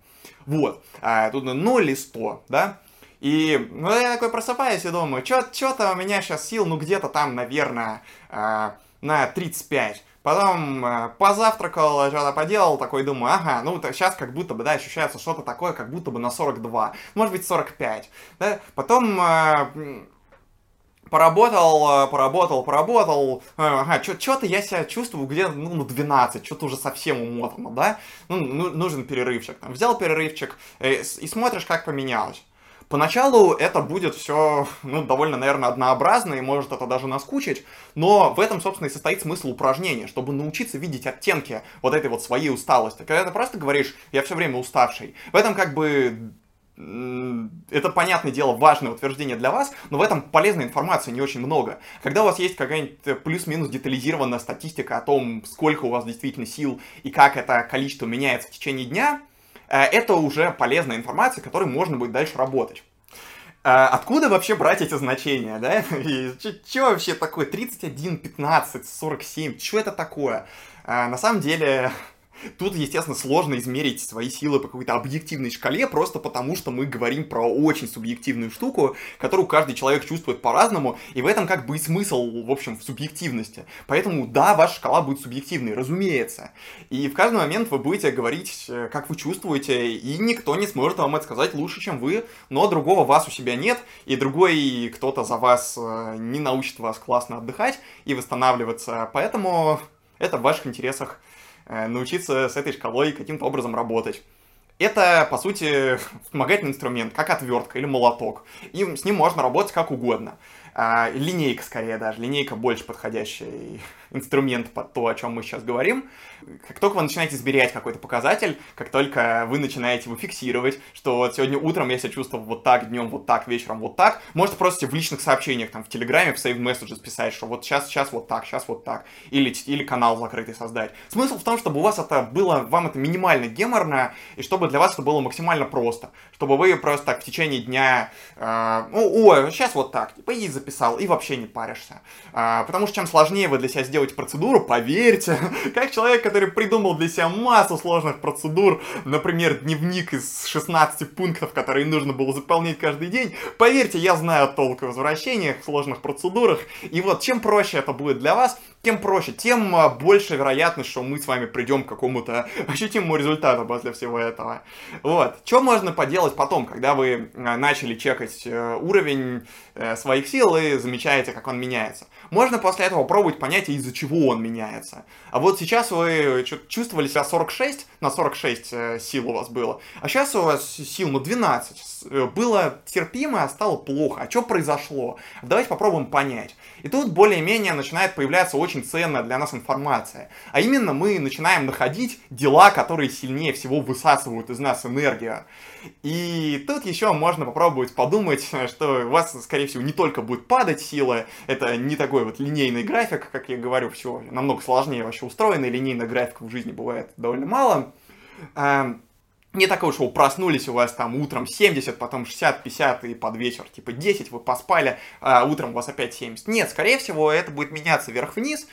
Вот, а, тут 0 и 100, да, и ну, я такой просыпаюсь и думаю, что-то у меня сейчас сил, ну где-то там, наверное, а, на 35. Потом э, позавтракал, что-то поделал, такой думаю, ага, ну сейчас как будто бы, да, ощущается что-то такое, как будто бы на 42, может быть 45, да. Потом э, поработал, э, поработал, поработал, э, ага, что-то я себя чувствую где-то, ну, на 12, что-то уже совсем умотано, да, ну, ну, нужен перерывчик, там, взял перерывчик э, и смотришь, как поменялось. Поначалу это будет все, ну, довольно, наверное, однообразно, и может это даже наскучить, но в этом, собственно, и состоит смысл упражнения, чтобы научиться видеть оттенки вот этой вот своей усталости. Когда ты просто говоришь, я все время уставший, в этом как бы это, понятное дело, важное утверждение для вас, но в этом полезной информации не очень много. Когда у вас есть какая-нибудь плюс-минус детализированная статистика о том, сколько у вас действительно сил и как это количество меняется в течение дня, Э, это уже полезная информация, которой можно будет дальше работать. Э, откуда вообще брать эти значения, да? Что вообще такое 31, 15, 47? Что это такое? Э, на самом деле, Тут, естественно, сложно измерить свои силы по какой-то объективной шкале, просто потому что мы говорим про очень субъективную штуку, которую каждый человек чувствует по-разному, и в этом как бы и смысл, в общем, в субъективности. Поэтому, да, ваша шкала будет субъективной, разумеется. И в каждый момент вы будете говорить, э, как вы чувствуете, и никто не сможет вам это сказать лучше, чем вы, но другого вас у себя нет, и другой кто-то за вас э, не научит вас классно отдыхать и восстанавливаться, поэтому это в ваших интересах научиться с этой шкалой каким-то образом работать. Это, по сути, вспомогательный инструмент, как отвертка или молоток. И с ним можно работать как угодно. А, линейка, скорее даже. Линейка больше подходящий инструмент под то, о чем мы сейчас говорим. Как только вы начинаете измерять какой-то показатель, как только вы начинаете его фиксировать, что вот сегодня утром я себя чувствовал вот так, днем вот так, вечером вот так, можете просто в личных сообщениях, там, в Телеграме, в Save Messages писать, что вот сейчас, сейчас вот так, сейчас вот так, или, или канал закрытый создать. Смысл в том, чтобы у вас это было, вам это минимально геморно, и чтобы для вас это было максимально просто, чтобы вы просто так в течение дня, э, ну, о, сейчас вот так, типа, и записал, и вообще не паришься. Э, потому что чем сложнее вы для себя сделаете процедуру, поверьте, как человек, который придумал для себя массу сложных процедур, например, дневник из 16 пунктов, которые нужно было заполнять каждый день. Поверьте, я знаю толк в возвращениях, сложных процедурах. И вот чем проще это будет для вас, тем проще, тем а, больше вероятность, что мы с вами придем к какому-то ощутимому результату после всего этого. Вот. Что можно поделать потом, когда вы а, начали чекать э, уровень э, своих сил и замечаете, как он меняется? Можно после этого пробовать понять, из-за чего он меняется. А вот сейчас вы чувствовали себя 46, на 46 э, сил у вас было, а сейчас у вас сил на 12. Э, было терпимо, а стало плохо. А что произошло? Давайте попробуем понять. И тут более-менее начинает появляться очень ценная для нас информация. А именно мы начинаем находить дела, которые сильнее всего высасывают из нас энергию. И тут еще можно попробовать подумать, что у вас, скорее всего, не только будет падать сила, это не такой вот линейный график, как я говорю, все намного сложнее вообще устроенный, линейный график в жизни бывает довольно мало. Эм, не такое, что вы проснулись, у вас там утром 70, потом 60, 50 и под вечер типа 10, вы поспали, а утром у вас опять 70. Нет, скорее всего, это будет меняться вверх-вниз.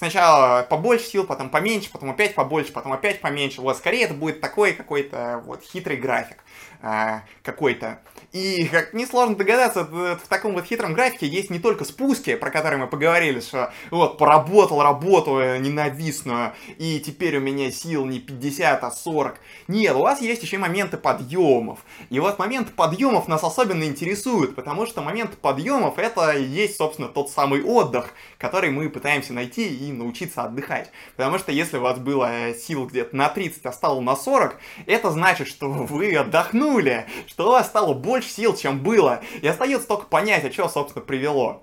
Сначала побольше сил, потом поменьше, потом опять побольше, потом опять поменьше. Вот, скорее это будет такой какой-то вот хитрый график а, какой-то. И, как несложно догадаться, в таком вот хитром графике есть не только спуски, про которые мы поговорили, что вот, поработал работу ненавистную, и теперь у меня сил не 50, а 40. Нет, у вас есть еще моменты подъемов. И вот моменты подъемов нас особенно интересуют, потому что момент подъемов это и есть, собственно, тот самый отдых, который мы пытаемся найти и научиться отдыхать. Потому что если у вас было сил где-то на 30, а стало на 40, это значит, что вы отдохнули, что у вас стало больше больше сил, чем было. И остается только понять, а что, собственно, привело.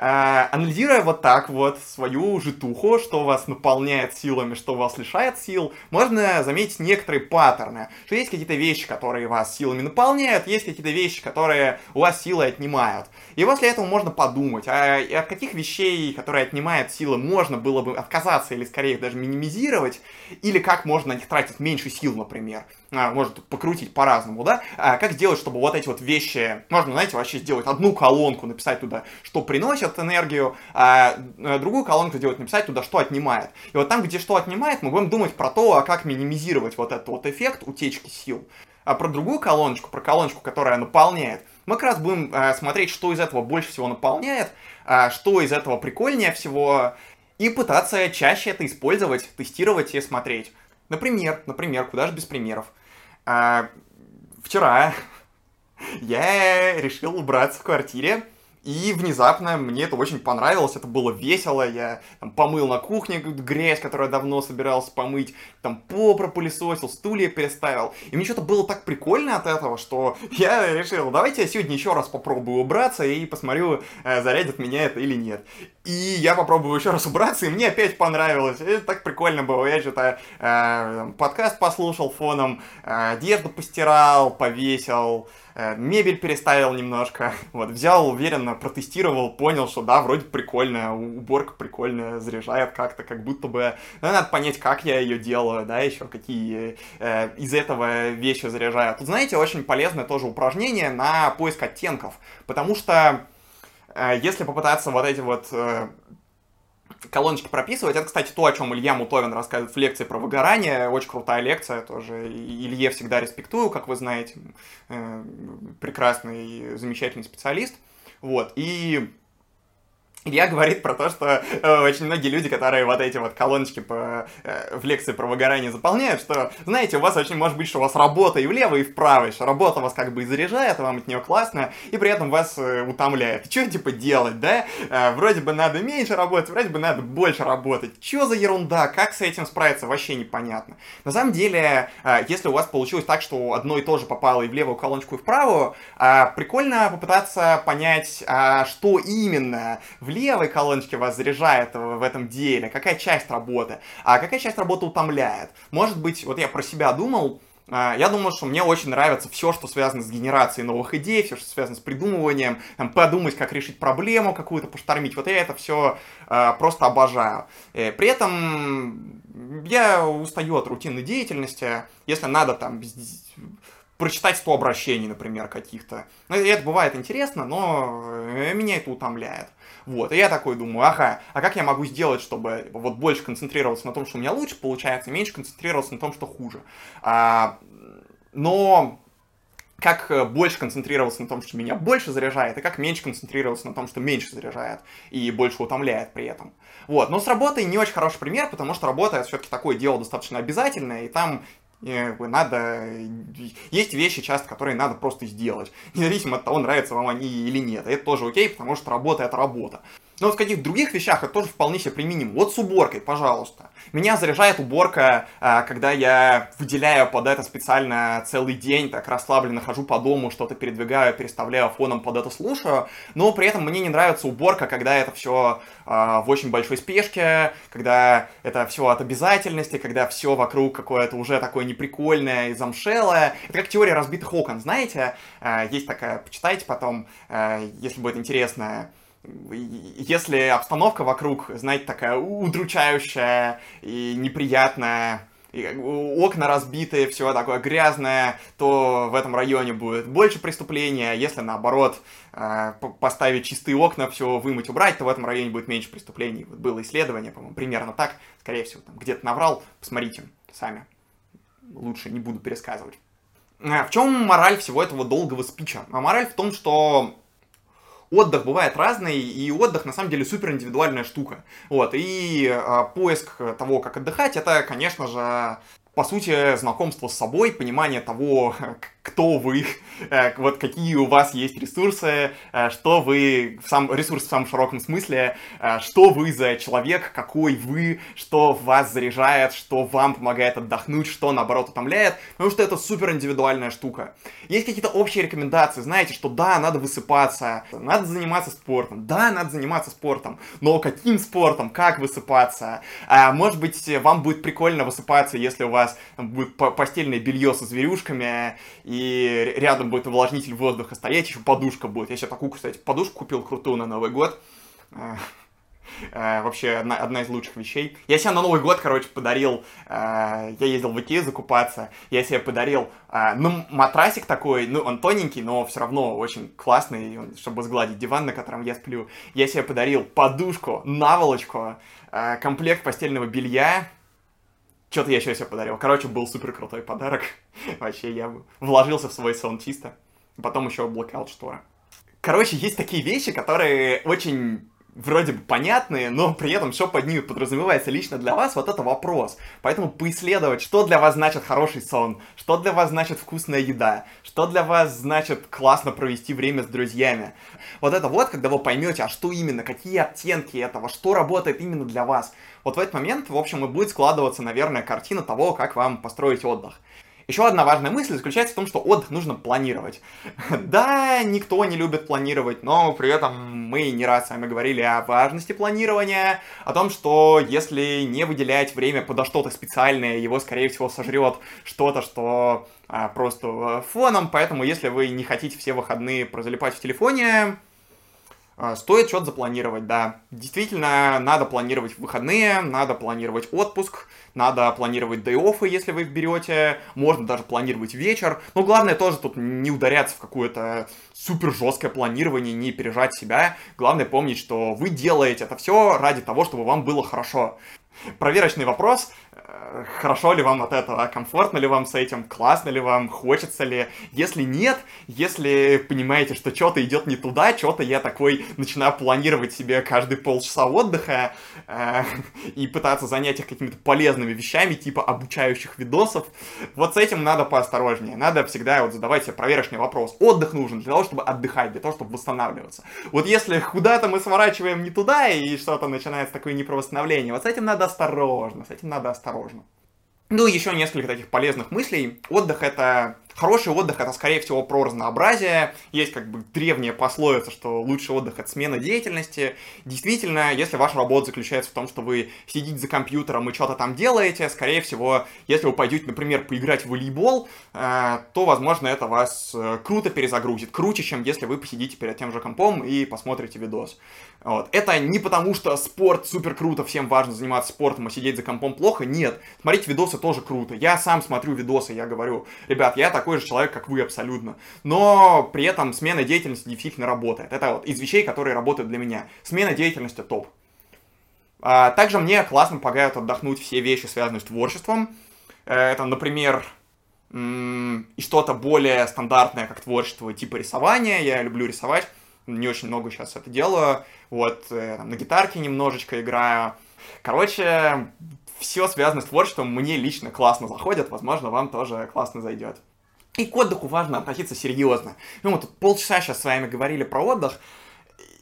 А, анализируя вот так вот свою житуху, что вас наполняет силами, что вас лишает сил, можно заметить некоторые паттерны. Что есть какие-то вещи, которые вас силами наполняют, есть какие-то вещи, которые у вас силы отнимают. И после этого можно подумать, а от каких вещей, которые отнимают силы, можно было бы отказаться или скорее даже минимизировать, или как можно на них тратить меньше сил, например. А, может покрутить по-разному, да? А как сделать, чтобы вот эти вот вещи, можно, знаете, вообще сделать одну колонку, написать туда, что приносит энергию, а э, другую колонку сделать, написать туда, что отнимает. И вот там, где что отнимает, мы будем думать про то, а как минимизировать вот этот вот эффект утечки сил. А про другую колоночку, про колоночку, которая наполняет, мы как раз будем смотреть, что из этого больше всего наполняет, что из этого прикольнее всего, и пытаться чаще это использовать, тестировать и смотреть. Например, например, куда же без примеров. А, вчера я решил убраться в квартире, и внезапно мне это очень понравилось, это было весело, я там, помыл на кухне грязь, которую я давно собирался помыть, там пол пропылесосил, стулья переставил. И мне что-то было так прикольно от этого, что я решил, давайте я сегодня еще раз попробую убраться и посмотрю, э, зарядит меня это или нет. И я попробую еще раз убраться, и мне опять понравилось. Это так прикольно было. Я что-то э, подкаст послушал фоном, э, одежду постирал, повесил, Э, мебель переставил немножко, вот, взял уверенно, протестировал, понял, что да, вроде прикольная, уборка прикольная, заряжает как-то, как будто бы, ну, надо понять, как я ее делаю, да, еще какие э, из этого вещи заряжают. Тут, знаете, очень полезное тоже упражнение на поиск оттенков, потому что если попытаться вот эти вот э, колоночки прописывать. Это, кстати, то, о чем Илья Мутовин рассказывает в лекции про выгорание. Очень крутая лекция тоже. Илье всегда респектую, как вы знаете. Э, прекрасный, замечательный специалист. Вот. И Илья говорит про то, что э, очень многие люди, которые вот эти вот колоночки по, э, в лекции про выгорание заполняют, что, знаете, у вас очень может быть, что у вас работа и влево, и вправо, и что работа вас как бы и заряжает, вам от нее классно, и при этом вас э, утомляет. Что типа делать, да? Э, вроде бы надо меньше работать, вроде бы надо больше работать. Что за ерунда? Как с этим справиться? Вообще непонятно. На самом деле, э, если у вас получилось так, что одно и то же попало и в левую колоночку, и в правую, э, прикольно попытаться понять, э, что именно левой колоночке вас заряжает в этом деле, какая часть работы, а какая часть работы утомляет. Может быть, вот я про себя думал, а, я думаю, что мне очень нравится все, что связано с генерацией новых идей, все, что связано с придумыванием, там, подумать, как решить проблему какую-то, поштормить. Вот я это все э, просто обожаю. И э, при этом я устаю от рутинной деятельности. Если надо там прочитать 100 обращений, например, каких-то. Ну, это бывает интересно, но э, меня это утомляет. Вот, и я такой думаю, ага, а как я могу сделать, чтобы вот больше концентрироваться на том, что у меня лучше получается, меньше концентрироваться на том, что хуже. А, но как э, больше концентрироваться на том, что меня больше заряжает, и как меньше концентрироваться на том, что меньше заряжает и больше утомляет при этом. Вот, но с работой не очень хороший пример, потому что работа это все-таки такое дело достаточно обязательное, и там и надо... Есть вещи часто, которые надо просто сделать, независимо от того, нравятся вам они или нет. Это тоже окей, потому что работа — это работа. Но в каких-то других вещах это тоже вполне себе применимо. Вот с уборкой, пожалуйста. Меня заряжает уборка, а, когда я выделяю под это специально целый день, так расслабленно хожу по дому, что-то передвигаю, переставляю фоном под это слушаю. Но при этом мне не нравится уборка, когда это все а, в очень большой спешке, когда это все от обязательности, когда все вокруг какое-то уже такое неприкольное и замшелое. Это как теория разбитых окон, знаете? А, есть такая, почитайте потом, если будет интересно если обстановка вокруг, знаете, такая удручающая и неприятная, и окна разбитые, все такое грязное, то в этом районе будет больше преступления. Если наоборот э, поставить чистые окна, все вымыть, убрать, то в этом районе будет меньше преступлений. Вот было исследование, по-моему, примерно так. Скорее всего, там где-то наврал. Посмотрите сами. Лучше не буду пересказывать. Э, в чем мораль всего этого долгого спича? А мораль в том, что отдых бывает разный, и отдых на самом деле супер индивидуальная штука. Вот, и э, поиск того, как отдыхать, это, конечно же, по сути, знакомство с собой, понимание того, кто вы, э, вот какие у вас есть ресурсы, э, что вы, сам, ресурс в самом широком смысле, э, что вы за человек, какой вы, что вас заряжает, что вам помогает отдохнуть, что, наоборот, утомляет, потому что это супер индивидуальная штука. Есть какие-то общие рекомендации, знаете, что да, надо высыпаться, надо заниматься спортом, да, надо заниматься спортом, но каким спортом, как высыпаться? Может быть, вам будет прикольно высыпаться, если у вас будет постельное белье со зверюшками, и рядом будет увлажнитель воздуха стоять, еще подушка будет. Я себе такую, кстати, подушку купил крутую на Новый год. Э, э, вообще одна, одна из лучших вещей. Я себе на Новый год, короче, подарил, э, я ездил в Икею закупаться, я себе подарил, э, ну, матрасик такой, ну, он тоненький, но все равно очень классный, чтобы сгладить диван, на котором я сплю. Я себе подарил подушку, наволочку, э, комплект постельного белья, что-то я еще себе подарил. Короче, был супер крутой подарок. Вообще, я вложился в свой сон чисто. Потом еще блокаут штора. Короче, есть такие вещи, которые очень вроде бы понятные, но при этом что под ними подразумевается лично для вас, вот это вопрос. Поэтому поисследовать, что для вас значит хороший сон, что для вас значит вкусная еда, что для вас значит классно провести время с друзьями. Вот это вот, когда вы поймете, а что именно, какие оттенки этого, что работает именно для вас. Вот в этот момент, в общем, и будет складываться, наверное, картина того, как вам построить отдых. Еще одна важная мысль заключается в том, что отдых нужно планировать. Да, никто не любит планировать, но при этом мы не раз с вами говорили о важности планирования, о том, что если не выделять время подо что-то специальное, его, скорее всего, сожрет что-то, что а, просто фоном, поэтому если вы не хотите все выходные прозалипать в телефоне, стоит что-то запланировать, да. Действительно, надо планировать выходные, надо планировать отпуск, надо планировать дей если вы их берете, можно даже планировать вечер. Но главное тоже тут не ударяться в какое-то супер жесткое планирование, не пережать себя. Главное помнить, что вы делаете это все ради того, чтобы вам было хорошо. Проверочный вопрос, хорошо ли вам от этого, комфортно ли вам с этим, классно ли вам, хочется ли. Если нет, если понимаете, что что-то идет не туда, что-то я такой начинаю планировать себе каждые полчаса отдыха э, и пытаться занять их какими-то полезными вещами, типа обучающих видосов, вот с этим надо поосторожнее. Надо всегда вот задавать себе проверочный вопрос. Отдых нужен для того, чтобы отдыхать, для того, чтобы восстанавливаться. Вот если куда-то мы сворачиваем не туда и что-то начинается такое не про восстановление, вот с этим надо осторожно, с этим надо осторожно. Ну и еще несколько таких полезных мыслей. Отдых это Хороший отдых это, скорее всего, про разнообразие. Есть как бы древняя пословица, что лучший отдых это смена деятельности. Действительно, если ваша работа заключается в том, что вы сидите за компьютером и что-то там делаете, скорее всего, если вы пойдете, например, поиграть в волейбол, э, то, возможно, это вас э, круто перезагрузит. Круче, чем если вы посидите перед тем же компом и посмотрите видос. Вот. Это не потому, что спорт супер круто, всем важно заниматься спортом, а сидеть за компом плохо. Нет. Смотреть видосы тоже круто. Я сам смотрю видосы, я говорю, ребят, я так такой же человек, как вы абсолютно. Но при этом смена деятельности действительно работает. Это вот из вещей, которые работают для меня. Смена деятельности топ. А, также мне классно помогают отдохнуть все вещи, связанные с творчеством. Э, это, например, и что-то более стандартное, как творчество, типа рисования. Я люблю рисовать, не очень много сейчас это делаю. Вот, э, там, на гитарке немножечко играю. Короче, все связанное с творчеством мне лично классно заходит, возможно, вам тоже классно зайдет. И к отдыху важно относиться серьезно. Ну, мы полчаса сейчас с вами говорили про отдых.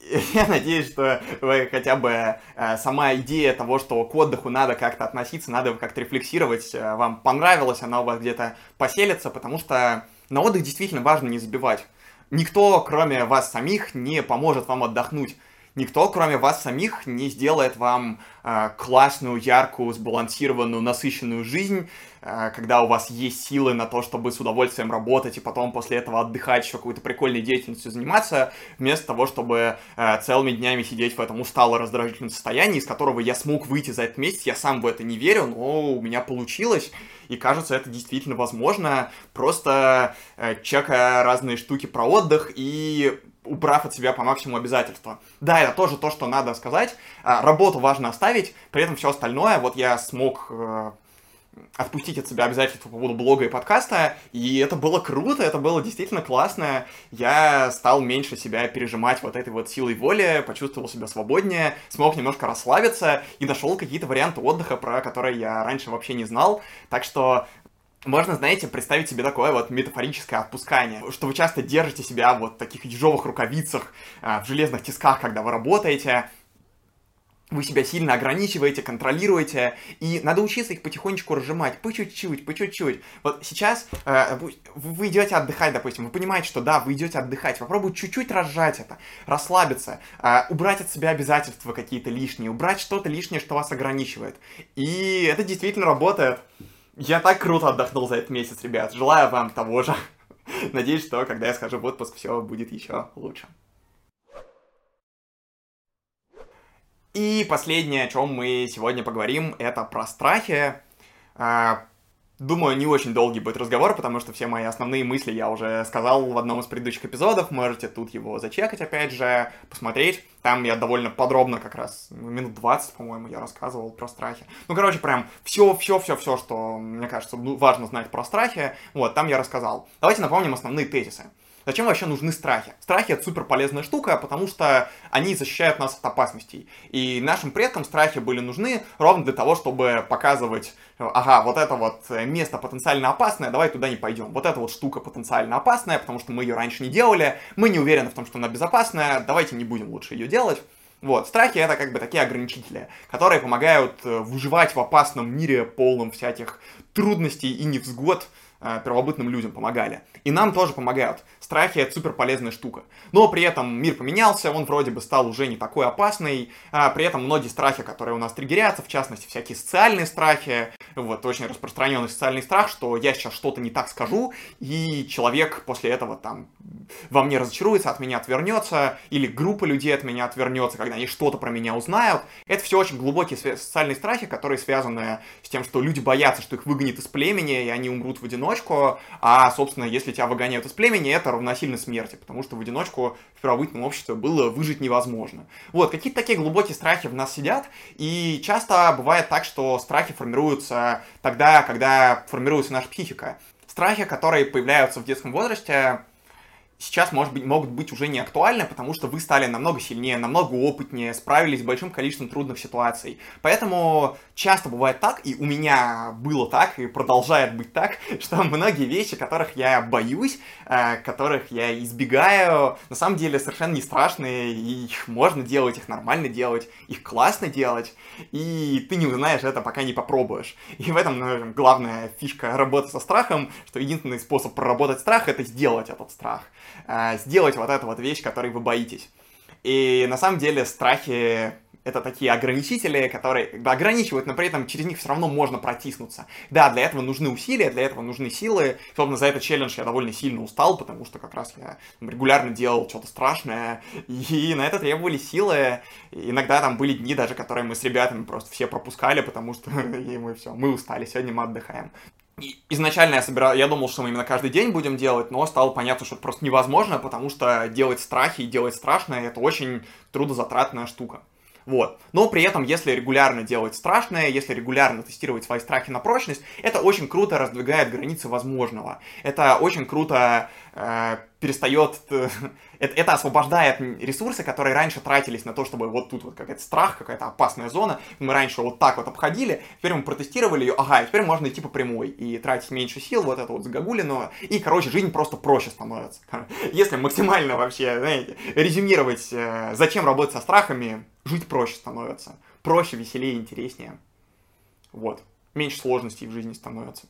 я надеюсь, что вы хотя бы э, сама идея того, что к отдыху надо как-то относиться, надо как-то рефлексировать, э, вам понравилась, она у вас где-то поселится, потому что на отдых действительно важно не забивать. Никто, кроме вас самих, не поможет вам отдохнуть. Никто, кроме вас самих, не сделает вам э, классную, яркую, сбалансированную, насыщенную жизнь, когда у вас есть силы на то, чтобы с удовольствием работать и потом после этого отдыхать, еще какой-то прикольной деятельностью заниматься, вместо того, чтобы э, целыми днями сидеть в этом устало-раздражительном состоянии, из которого я смог выйти за этот месяц. Я сам в это не верю, но у меня получилось. И кажется, это действительно возможно, просто э, чекая разные штуки про отдых и убрав от себя по максимуму обязательства. Да, это тоже то, что надо сказать. Работу важно оставить, при этом все остальное, вот я смог э, отпустить от себя обязательства по поводу блога и подкаста, и это было круто, это было действительно классно. Я стал меньше себя пережимать вот этой вот силой воли, почувствовал себя свободнее, смог немножко расслабиться и нашел какие-то варианты отдыха, про которые я раньше вообще не знал. Так что можно, знаете, представить себе такое вот метафорическое отпускание, что вы часто держите себя вот в таких ежовых рукавицах, а, в железных тисках, когда вы работаете, вы себя сильно ограничиваете, контролируете, и надо учиться их потихонечку разжимать, по чуть-чуть, по чуть-чуть. Вот сейчас э, вы идете отдыхать, допустим, вы понимаете, что да, вы идете отдыхать, попробуйте чуть-чуть разжать это, расслабиться, э, убрать от себя обязательства какие-то лишние, убрать что-то лишнее, что вас ограничивает. И это действительно работает. Я так круто отдохнул за этот месяц, ребят. Желаю вам того же. Надеюсь, что когда я схожу в отпуск, все будет еще лучше. И последнее, о чем мы сегодня поговорим, это про страхи. А, Думаю, не очень долгий будет разговор, потому что все мои основные мысли я уже сказал в одном из предыдущих эпизодов. Можете тут его зачекать, опять же, посмотреть. Там я довольно подробно, как раз минут 20, по-моему, я рассказывал про страхи. Ну, короче, прям все-все-все-все, что, мне кажется, важно знать про страхи, вот, там я рассказал. Давайте напомним основные тезисы. Зачем вообще нужны страхи? Страхи это супер полезная штука, потому что они защищают нас от опасностей. И нашим предкам страхи были нужны ровно для того, чтобы показывать, ага, вот это вот место потенциально опасное, давай туда не пойдем. Вот эта вот штука потенциально опасная, потому что мы ее раньше не делали, мы не уверены в том, что она безопасная, давайте не будем лучше ее делать. Вот, страхи это как бы такие ограничители, которые помогают э, выживать в опасном мире, полном всяких трудностей и невзгод, первобытным людям помогали. И нам тоже помогают. Страхи это супер полезная штука. Но при этом мир поменялся, он вроде бы стал уже не такой опасный. А при этом многие страхи, которые у нас триггерятся, в частности, всякие социальные страхи, вот очень распространенный социальный страх, что я сейчас что-то не так скажу, и человек после этого там во мне разочаруется, от меня отвернется, или группа людей от меня отвернется, когда они что-то про меня узнают. Это все очень глубокие социальные страхи, которые связаны с тем, что люди боятся, что их выгонят из племени, и они умрут в одиночку, а, собственно, если тебя выгоняют из племени, это равносильно смерти, потому что в одиночку в первобытном обществе было выжить невозможно. Вот, какие-то такие глубокие страхи в нас сидят, и часто бывает так, что страхи формируются тогда, когда формируется наша психика. Страхи, которые появляются в детском возрасте, сейчас, может быть, могут быть уже не актуальны, потому что вы стали намного сильнее, намного опытнее, справились с большим количеством трудных ситуаций. Поэтому часто бывает так, и у меня было так, и продолжает быть так, что многие вещи, которых я боюсь, э, которых я избегаю, на самом деле совершенно не страшные, и их можно делать, их нормально делать, их классно делать, и ты не узнаешь это, пока не попробуешь. И в этом, наверное, главная фишка работы со страхом, что единственный способ проработать страх — это сделать этот страх. Э, сделать вот эту вот вещь, которой вы боитесь. И на самом деле страхи это такие ограничители, которые ограничивают, но при этом через них все равно можно протиснуться. Да, для этого нужны усилия, для этого нужны силы. Собственно, за этот челлендж я довольно сильно устал, потому что как раз я регулярно делал что-то страшное, и на это требовались силы. Иногда там были дни даже, которые мы с ребятами просто все пропускали, потому что и мы все, мы устали, сегодня мы отдыхаем. Изначально я собирал, я думал, что мы именно каждый день будем делать, но стало понятно, что это просто невозможно, потому что делать страхи и делать страшное это очень трудозатратная штука. Вот. Но при этом, если регулярно делать страшное, если регулярно тестировать свои страхи на прочность, это очень круто раздвигает границы возможного. Это очень круто э, перестает... Э, это, это освобождает ресурсы, которые раньше тратились на то, чтобы вот тут вот какой-то страх, какая-то опасная зона. Мы раньше вот так вот обходили, теперь мы протестировали ее, ага, теперь можно идти по прямой и тратить меньше сил, вот это вот загогулину, и, короче, жизнь просто проще становится. Если максимально вообще, знаете, резюмировать, э, зачем работать со страхами, жить проще становится. Проще, веселее, интереснее. Вот. Меньше сложностей в жизни становится.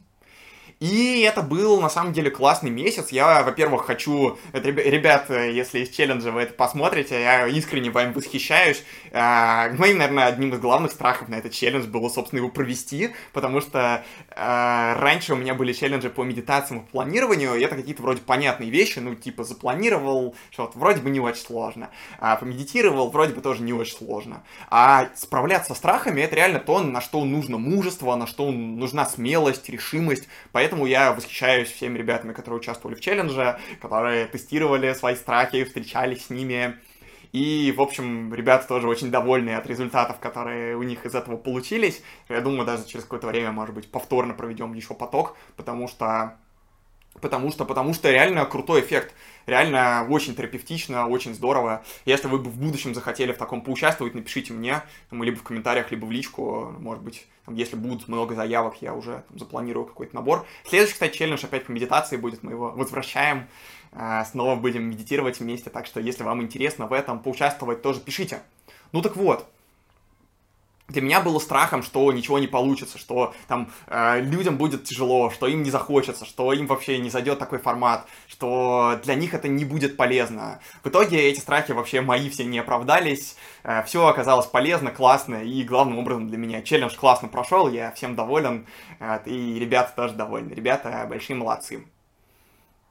И это был, на самом деле, классный месяц. Я, во-первых, хочу... Ребят, если из челленджа вы это посмотрите, я искренне вами восхищаюсь. А, моим, наверное, одним из главных страхов на этот челлендж было, собственно, его провести, потому что а, раньше у меня были челленджи по медитациям и планированию, и это какие-то вроде понятные вещи, ну, типа запланировал, что-то вроде бы не очень сложно. А помедитировал, вроде бы тоже не очень сложно. А справляться с страхами — это реально то, на что нужно мужество, на что нужна смелость, решимость, поэтому Поэтому я восхищаюсь всеми ребятами, которые участвовали в челлендже, которые тестировали свои страхи, встречались с ними. И, в общем, ребята тоже очень довольны от результатов, которые у них из этого получились. Я думаю, даже через какое-то время, может быть, повторно проведем еще поток, потому что Потому что, потому что реально крутой эффект. Реально очень терапевтично, очень здорово. Если вы бы в будущем захотели в таком поучаствовать, напишите мне, там, либо в комментариях, либо в личку. Может быть, там, если будут много заявок, я уже там, запланирую какой-то набор. Следующий, кстати, челлендж опять по медитации будет, мы его возвращаем. А, снова будем медитировать вместе, так что если вам интересно в этом поучаствовать, тоже пишите. Ну так вот, для меня было страхом, что ничего не получится, что там э, людям будет тяжело, что им не захочется, что им вообще не зайдет такой формат, что для них это не будет полезно. В итоге эти страхи вообще мои все не оправдались, э, все оказалось полезно, классно, и главным образом для меня челлендж классно прошел, я всем доволен, э, и ребята тоже довольны, ребята большие молодцы.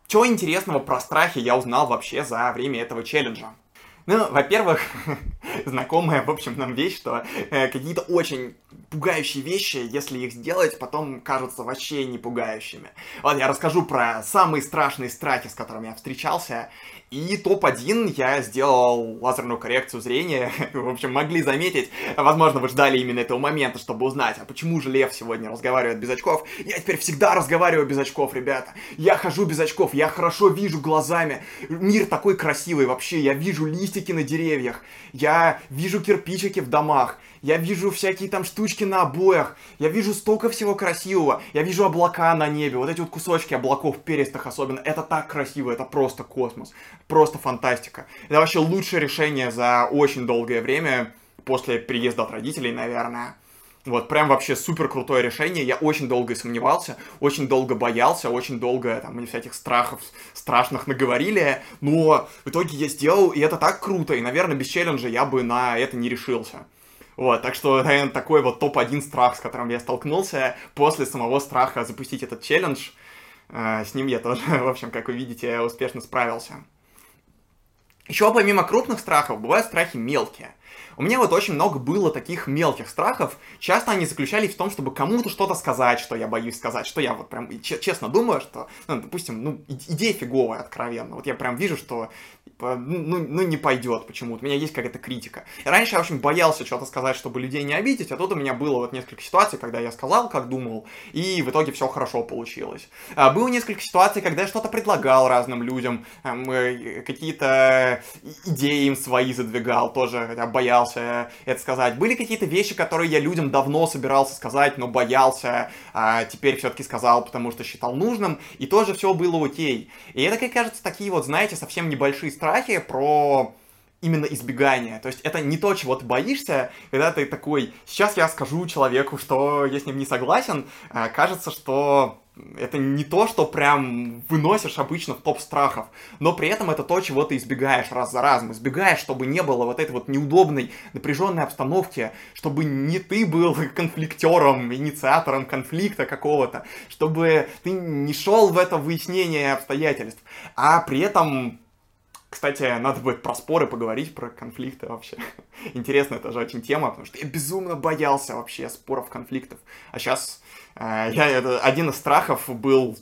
Чего интересного про страхи я узнал вообще за время этого челленджа? Ну, во-первых, знакомая, в общем, нам вещь, что э, какие-то очень пугающие вещи, если их сделать, потом кажутся вообще не пугающими. Вот я расскажу про самые страшные страхи, с которыми я встречался, и топ-1 я сделал лазерную коррекцию зрения. В общем, могли заметить. Возможно, вы ждали именно этого момента, чтобы узнать, а почему же Лев сегодня разговаривает без очков. Я теперь всегда разговариваю без очков, ребята. Я хожу без очков, я хорошо вижу глазами. Мир такой красивый вообще. Я вижу листики на деревьях. Я вижу кирпичики в домах я вижу всякие там штучки на обоях, я вижу столько всего красивого, я вижу облака на небе, вот эти вот кусочки облаков перистых особенно, это так красиво, это просто космос, просто фантастика. Это вообще лучшее решение за очень долгое время, после приезда от родителей, наверное. Вот, прям вообще супер крутое решение. Я очень долго сомневался, очень долго боялся, очень долго там мне всяких страхов страшных наговорили, но в итоге я сделал, и это так круто, и, наверное, без челленджа я бы на это не решился. Вот, так что, наверное, такой вот топ-1 страх, с которым я столкнулся после самого страха запустить этот челлендж. Э, с ним я тоже, в общем, как вы видите, успешно справился. Еще помимо крупных страхов, бывают страхи мелкие. У меня вот очень много было таких мелких страхов. Часто они заключались в том, чтобы кому-то что-то сказать, что я боюсь сказать, что я вот прям честно думаю, что, ну, допустим, ну, идея фиговая, откровенно. Вот я прям вижу, что типа, ну, ну, ну не пойдет почему-то. У меня есть какая-то критика. И раньше я очень боялся что-то сказать, чтобы людей не обидеть, а тут у меня было вот несколько ситуаций, когда я сказал, как думал, и в итоге все хорошо получилось. А, было несколько ситуаций, когда я что-то предлагал разным людям, э, какие-то идеи им свои задвигал, тоже хотя боялся это сказать. Были какие-то вещи, которые я людям давно собирался сказать, но боялся, а теперь все-таки сказал, потому что считал нужным, и тоже все было окей. И это, как кажется, такие вот, знаете, совсем небольшие страхи про именно избегание. То есть это не то, чего ты боишься, когда ты такой, сейчас я скажу человеку, что я с ним не согласен, а кажется, что это не то, что прям выносишь обычно топ страхов, но при этом это то, чего ты избегаешь раз за разом. Избегаешь, чтобы не было вот этой вот неудобной, напряженной обстановки, чтобы не ты был конфликтером, инициатором конфликта какого-то, чтобы ты не шел в это выяснение обстоятельств, а при этом кстати, надо будет про споры поговорить, про конфликты вообще. Интересная тоже очень тема, потому что я безумно боялся вообще споров, конфликтов. А сейчас э, я, это, один из страхов был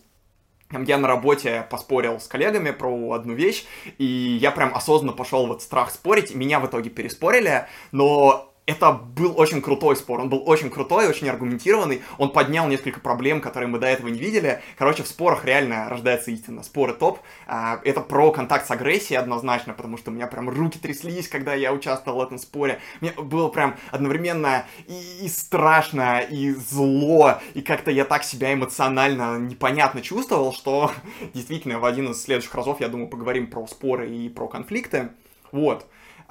я на работе поспорил с коллегами про одну вещь, и я прям осознанно пошел вот страх спорить, меня в итоге переспорили, но это был очень крутой спор, он был очень крутой, очень аргументированный, он поднял несколько проблем, которые мы до этого не видели. Короче, в спорах реально рождается истина. Споры топ. А, это про контакт с агрессией однозначно, потому что у меня прям руки тряслись, когда я участвовал в этом споре. Мне было прям одновременно и, и страшно, и зло, и как-то я так себя эмоционально непонятно чувствовал, что действительно в один из следующих разов, я думаю, поговорим про споры и про конфликты. Вот.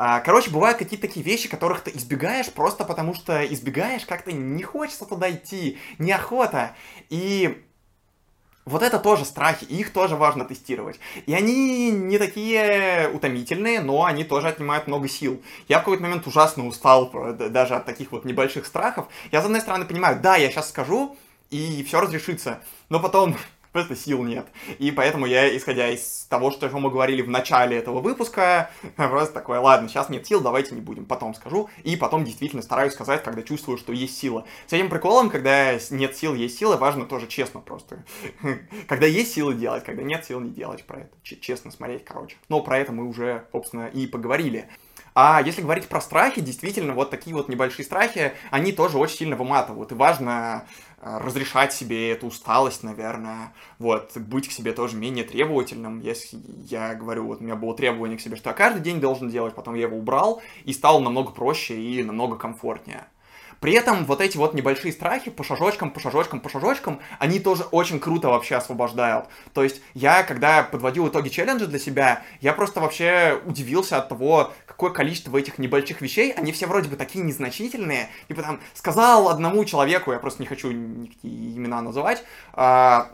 А, короче, бывают какие-то такие вещи, которых ты избегаешь просто потому, что избегаешь, как-то не хочется туда идти, неохота. И вот это тоже страхи, их тоже важно тестировать. И они не такие утомительные, но они тоже отнимают много сил. Я в какой-то момент ужасно устал даже от таких вот небольших страхов. Я, с одной стороны, понимаю, да, я сейчас скажу, и все разрешится. Но потом просто сил нет. И поэтому я, исходя из того, что мы говорили в начале этого выпуска, просто такой, ладно, сейчас нет сил, давайте не будем, потом скажу. И потом действительно стараюсь сказать, когда чувствую, что есть сила. С этим приколом, когда нет сил, есть силы, важно тоже честно просто. Когда есть силы делать, когда нет сил не делать про это. Честно смотреть, короче. Но про это мы уже, собственно, и поговорили. А если говорить про страхи, действительно, вот такие вот небольшие страхи, они тоже очень сильно выматывают. И важно разрешать себе эту усталость, наверное, вот, быть к себе тоже менее требовательным. Если я говорю, вот у меня было требование к себе, что я каждый день должен делать, потом я его убрал, и стало намного проще и намного комфортнее. При этом вот эти вот небольшие страхи по шажочкам, по шажочкам, по шажочкам, они тоже очень круто вообще освобождают. То есть я, когда подводил итоги челленджа для себя, я просто вообще удивился от того, какое количество этих небольших вещей, они все вроде бы такие незначительные. Типа там, сказал одному человеку, я просто не хочу никакие имена называть, а,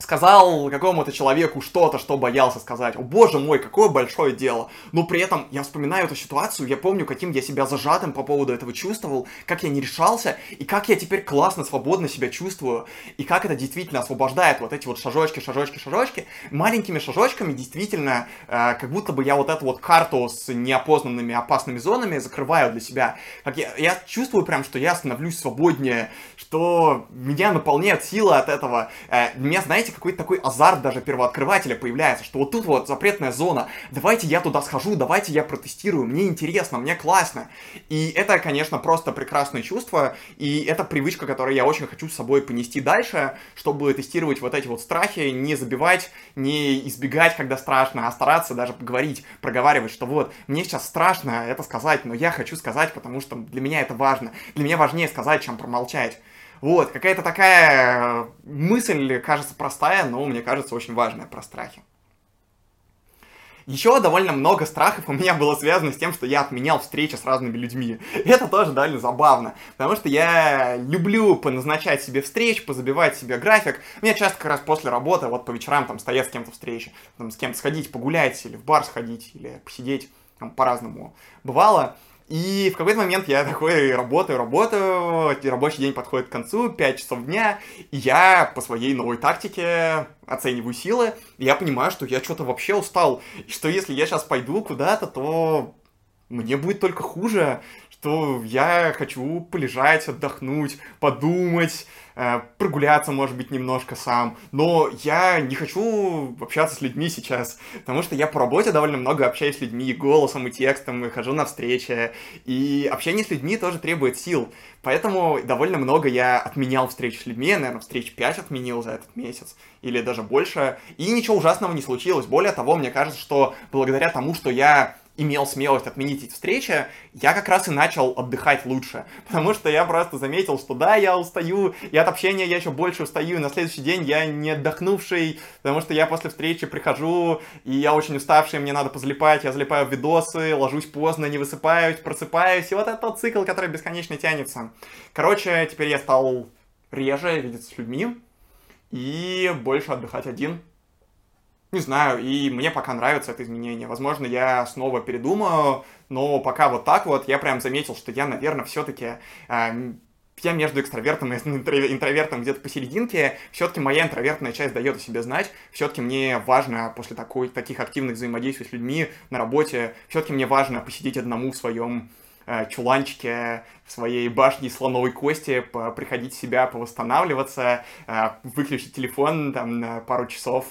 сказал какому-то человеку что-то, что боялся сказать. О боже мой, какое большое дело. Но при этом я вспоминаю эту ситуацию, я помню, каким я себя зажатым по поводу этого чувствовал, как я не решался, и как я теперь классно, свободно себя чувствую, и как это действительно освобождает вот эти вот шажочки, шажочки, шажочки. Маленькими шажочками действительно, э, как будто бы я вот эту вот карту с неопознанными опасными зонами закрываю для себя. Как я, я чувствую прям, что я становлюсь свободнее, что меня наполняет сила от этого. Э, меня, знаете, знаете, какой-то такой азарт даже первооткрывателя появляется, что вот тут вот запретная зона, давайте я туда схожу, давайте я протестирую, мне интересно, мне классно. И это, конечно, просто прекрасное чувство, и это привычка, которую я очень хочу с собой понести дальше, чтобы тестировать вот эти вот страхи, не забивать, не избегать, когда страшно, а стараться даже поговорить, проговаривать, что вот, мне сейчас страшно это сказать, но я хочу сказать, потому что для меня это важно. Для меня важнее сказать, чем промолчать. Вот, какая-то такая мысль, кажется, простая, но мне кажется очень важная про страхи. Еще довольно много страхов у меня было связано с тем, что я отменял встречи с разными людьми. это тоже довольно забавно, потому что я люблю поназначать себе встреч, позабивать себе график. У меня часто как раз после работы, вот по вечерам там стоят с кем-то встречи, там с кем-то сходить погулять, или в бар сходить, или посидеть, там по-разному бывало. И в какой-то момент я такой работаю, работаю, рабочий день подходит к концу, 5 часов дня, и я по своей новой тактике оцениваю силы, и я понимаю, что я что-то вообще устал, и что если я сейчас пойду куда-то, то мне будет только хуже, что я хочу полежать, отдохнуть, подумать, э, прогуляться, может быть, немножко сам. Но я не хочу общаться с людьми сейчас, потому что я по работе довольно много общаюсь с людьми, голосом и текстом, и хожу на встречи. И общение с людьми тоже требует сил. Поэтому довольно много я отменял встреч с людьми, наверное, встреч 5 отменил за этот месяц, или даже больше. И ничего ужасного не случилось. Более того, мне кажется, что благодаря тому, что я имел смелость отменить эти встречи, я как раз и начал отдыхать лучше. Потому что я просто заметил, что да, я устаю, и от общения я еще больше устаю, и на следующий день я не отдохнувший, потому что я после встречи прихожу, и я очень уставший, мне надо позалипать, я залипаю в видосы, ложусь поздно, не высыпаюсь, просыпаюсь, и вот этот цикл, который бесконечно тянется. Короче, теперь я стал реже видеться с людьми и больше отдыхать один, не знаю, и мне пока нравится это изменение. Возможно, я снова передумаю, но пока вот так вот я прям заметил, что я, наверное, все-таки э, я между экстравертом и интровертом где-то посерединке, все-таки моя интровертная часть дает о себе знать, все-таки мне важно после такой, таких активных взаимодействий с людьми на работе, все-таки мне важно посидеть одному в своем э, чуланчике, в своей башне слоновой кости, приходить в себя, повосстанавливаться, э, выключить телефон там на пару часов,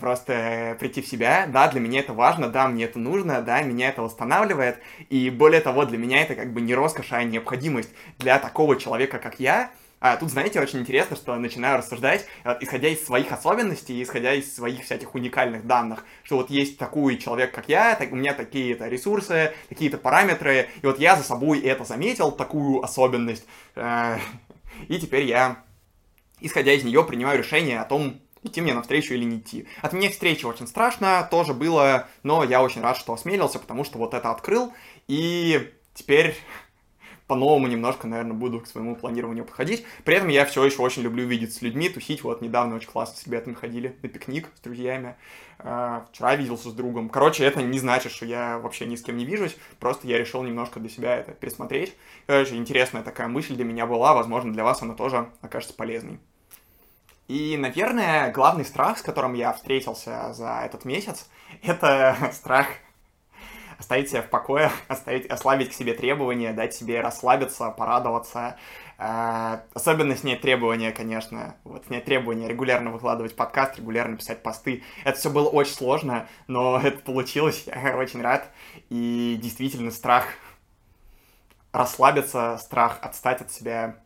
просто прийти в себя. Да, для меня это важно, да, мне это нужно, да, меня это восстанавливает. И более того, для меня это как бы не роскошь, а необходимость для такого человека, как я, а тут, знаете, очень интересно, что начинаю рассуждать, э, исходя из своих особенностей, исходя из своих всяких уникальных данных, что вот есть такой человек, как я, так, у меня такие-то ресурсы, такие-то параметры, и вот я за собой это заметил, такую особенность, э, и теперь я, исходя из нее, принимаю решение о том, идти мне навстречу или не идти. От меня встречи очень страшно, тоже было, но я очень рад, что осмелился, потому что вот это открыл, и теперь по-новому немножко, наверное, буду к своему планированию подходить. При этом я все еще очень люблю видеться с людьми, тусить. Вот недавно очень классно с ребятами ходили на пикник с друзьями. А, вчера виделся с другом. Короче, это не значит, что я вообще ни с кем не вижусь. Просто я решил немножко для себя это пересмотреть. Короче, интересная такая мысль для меня была. Возможно, для вас она тоже окажется полезной. И, наверное, главный страх, с которым я встретился за этот месяц, это страх оставить себя в покое, оставить, ослабить к себе требования, дать себе расслабиться, порадоваться. Э, особенно снять требования, конечно. Вот, снять требования, регулярно выкладывать подкаст, регулярно писать посты. Это все было очень сложно, но это получилось, я очень рад. И действительно страх расслабиться, страх отстать от себя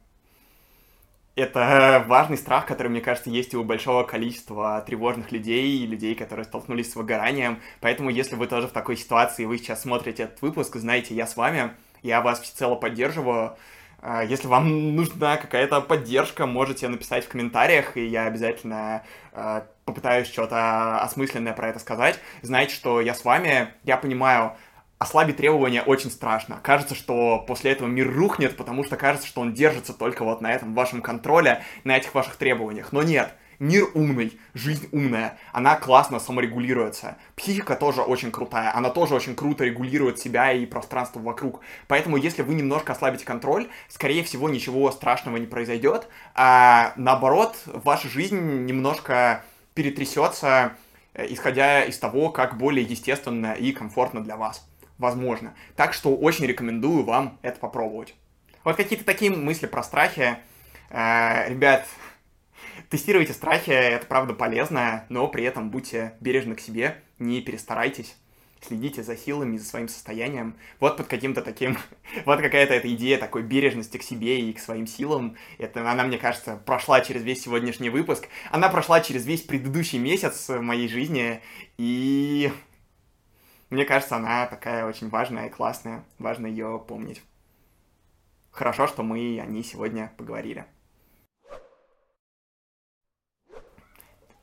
это важный страх, который, мне кажется, есть у большого количества тревожных людей, людей, которые столкнулись с выгоранием. Поэтому, если вы тоже в такой ситуации, вы сейчас смотрите этот выпуск, знаете, я с вами, я вас всецело поддерживаю. А, если вам нужна какая-то поддержка, можете написать в комментариях, и я обязательно а, попытаюсь что-то осмысленное про это сказать. Знаете, что я с вами, я понимаю, ослабить требования очень страшно. Кажется, что после этого мир рухнет, потому что кажется, что он держится только вот на этом вашем контроле, на этих ваших требованиях. Но нет, мир умный, жизнь умная, она классно саморегулируется. Психика тоже очень крутая, она тоже очень круто регулирует себя и пространство вокруг. Поэтому, если вы немножко ослабите контроль, скорее всего, ничего страшного не произойдет, а наоборот, ваша жизнь немножко перетрясется, э, исходя из того, как более естественно и комфортно для вас возможно. Так что очень рекомендую вам это попробовать. Вот какие-то такие мысли про страхи. Э, ребят, тестируйте страхи, это правда полезно, но при этом будьте бережны к себе, не перестарайтесь. Следите за силами, за своим состоянием. Вот под каким-то таким... вот какая-то эта идея такой бережности к себе и к своим силам. Это она, мне кажется, прошла через весь сегодняшний выпуск. Она прошла через весь предыдущий месяц моей жизни. И мне кажется, она такая очень важная и классная. Важно ее помнить. Хорошо, что мы о ней сегодня поговорили.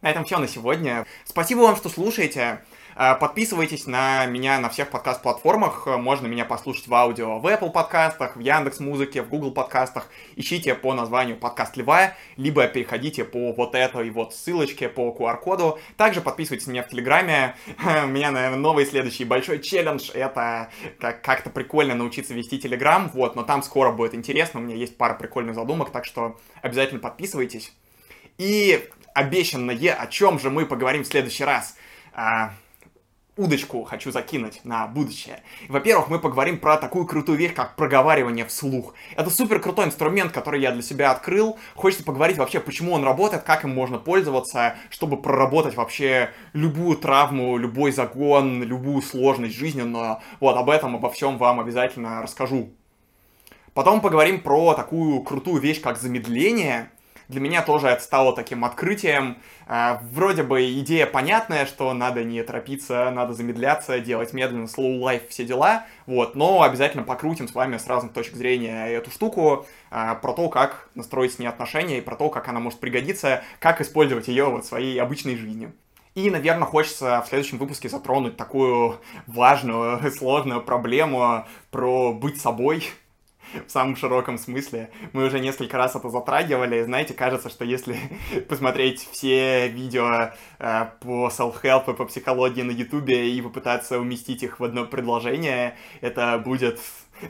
На этом все на сегодня. Спасибо вам, что слушаете. Э, подписывайтесь на меня на всех подкаст-платформах. Можно меня послушать в аудио в Apple подкастах, в Яндекс Музыке, в Google подкастах. Ищите по названию подкаст Льва, либо переходите по вот этой вот ссылочке по QR-коду. Также подписывайтесь на меня в Телеграме. У меня, наверное, новый следующий большой челлендж. Это как-то прикольно научиться вести Телеграм. Вот, но там скоро будет интересно. У меня есть пара прикольных задумок, так что обязательно подписывайтесь. И обещанное, о чем же мы поговорим в следующий раз. А, удочку хочу закинуть на будущее. Во-первых, мы поговорим про такую крутую вещь, как проговаривание вслух. Это супер крутой инструмент, который я для себя открыл. Хочется поговорить вообще, почему он работает, как им можно пользоваться, чтобы проработать вообще любую травму, любой загон, любую сложность жизненную. Вот, об этом, обо всем вам обязательно расскажу. Потом поговорим про такую крутую вещь, как замедление для меня тоже это стало таким открытием. А, вроде бы идея понятная, что надо не торопиться, надо замедляться, делать медленно, slow life, все дела, вот, но обязательно покрутим с вами с разных точек зрения эту штуку, а, про то, как настроить с ней отношения и про то, как она может пригодиться, как использовать ее вот в своей обычной жизни. И, наверное, хочется в следующем выпуске затронуть такую важную, сложную проблему про быть собой, в самом широком смысле. Мы уже несколько раз это затрагивали. Знаете, кажется, что если посмотреть все видео э, по self-help и по психологии на ютубе и попытаться уместить их в одно предложение, это будет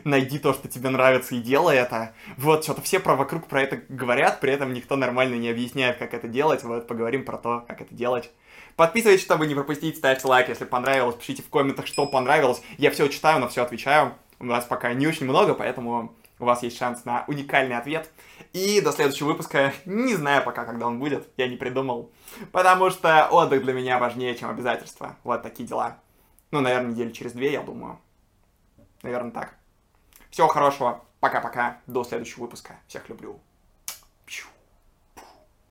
найди то, что тебе нравится, и делай это. Вот, что-то все про вокруг про это говорят, при этом никто нормально не объясняет, как это делать. Вот, поговорим про то, как это делать. Подписывайтесь, чтобы не пропустить, ставьте лайк, если понравилось, пишите в комментах, что понравилось. Я все читаю, на все отвечаю. У нас пока не очень много, поэтому у вас есть шанс на уникальный ответ. И до следующего выпуска, не знаю пока, когда он будет, я не придумал. Потому что отдых для меня важнее, чем обязательства. Вот такие дела. Ну, наверное, недели через две, я думаю. Наверное, так. Всего хорошего. Пока-пока. До следующего выпуска. Всех люблю.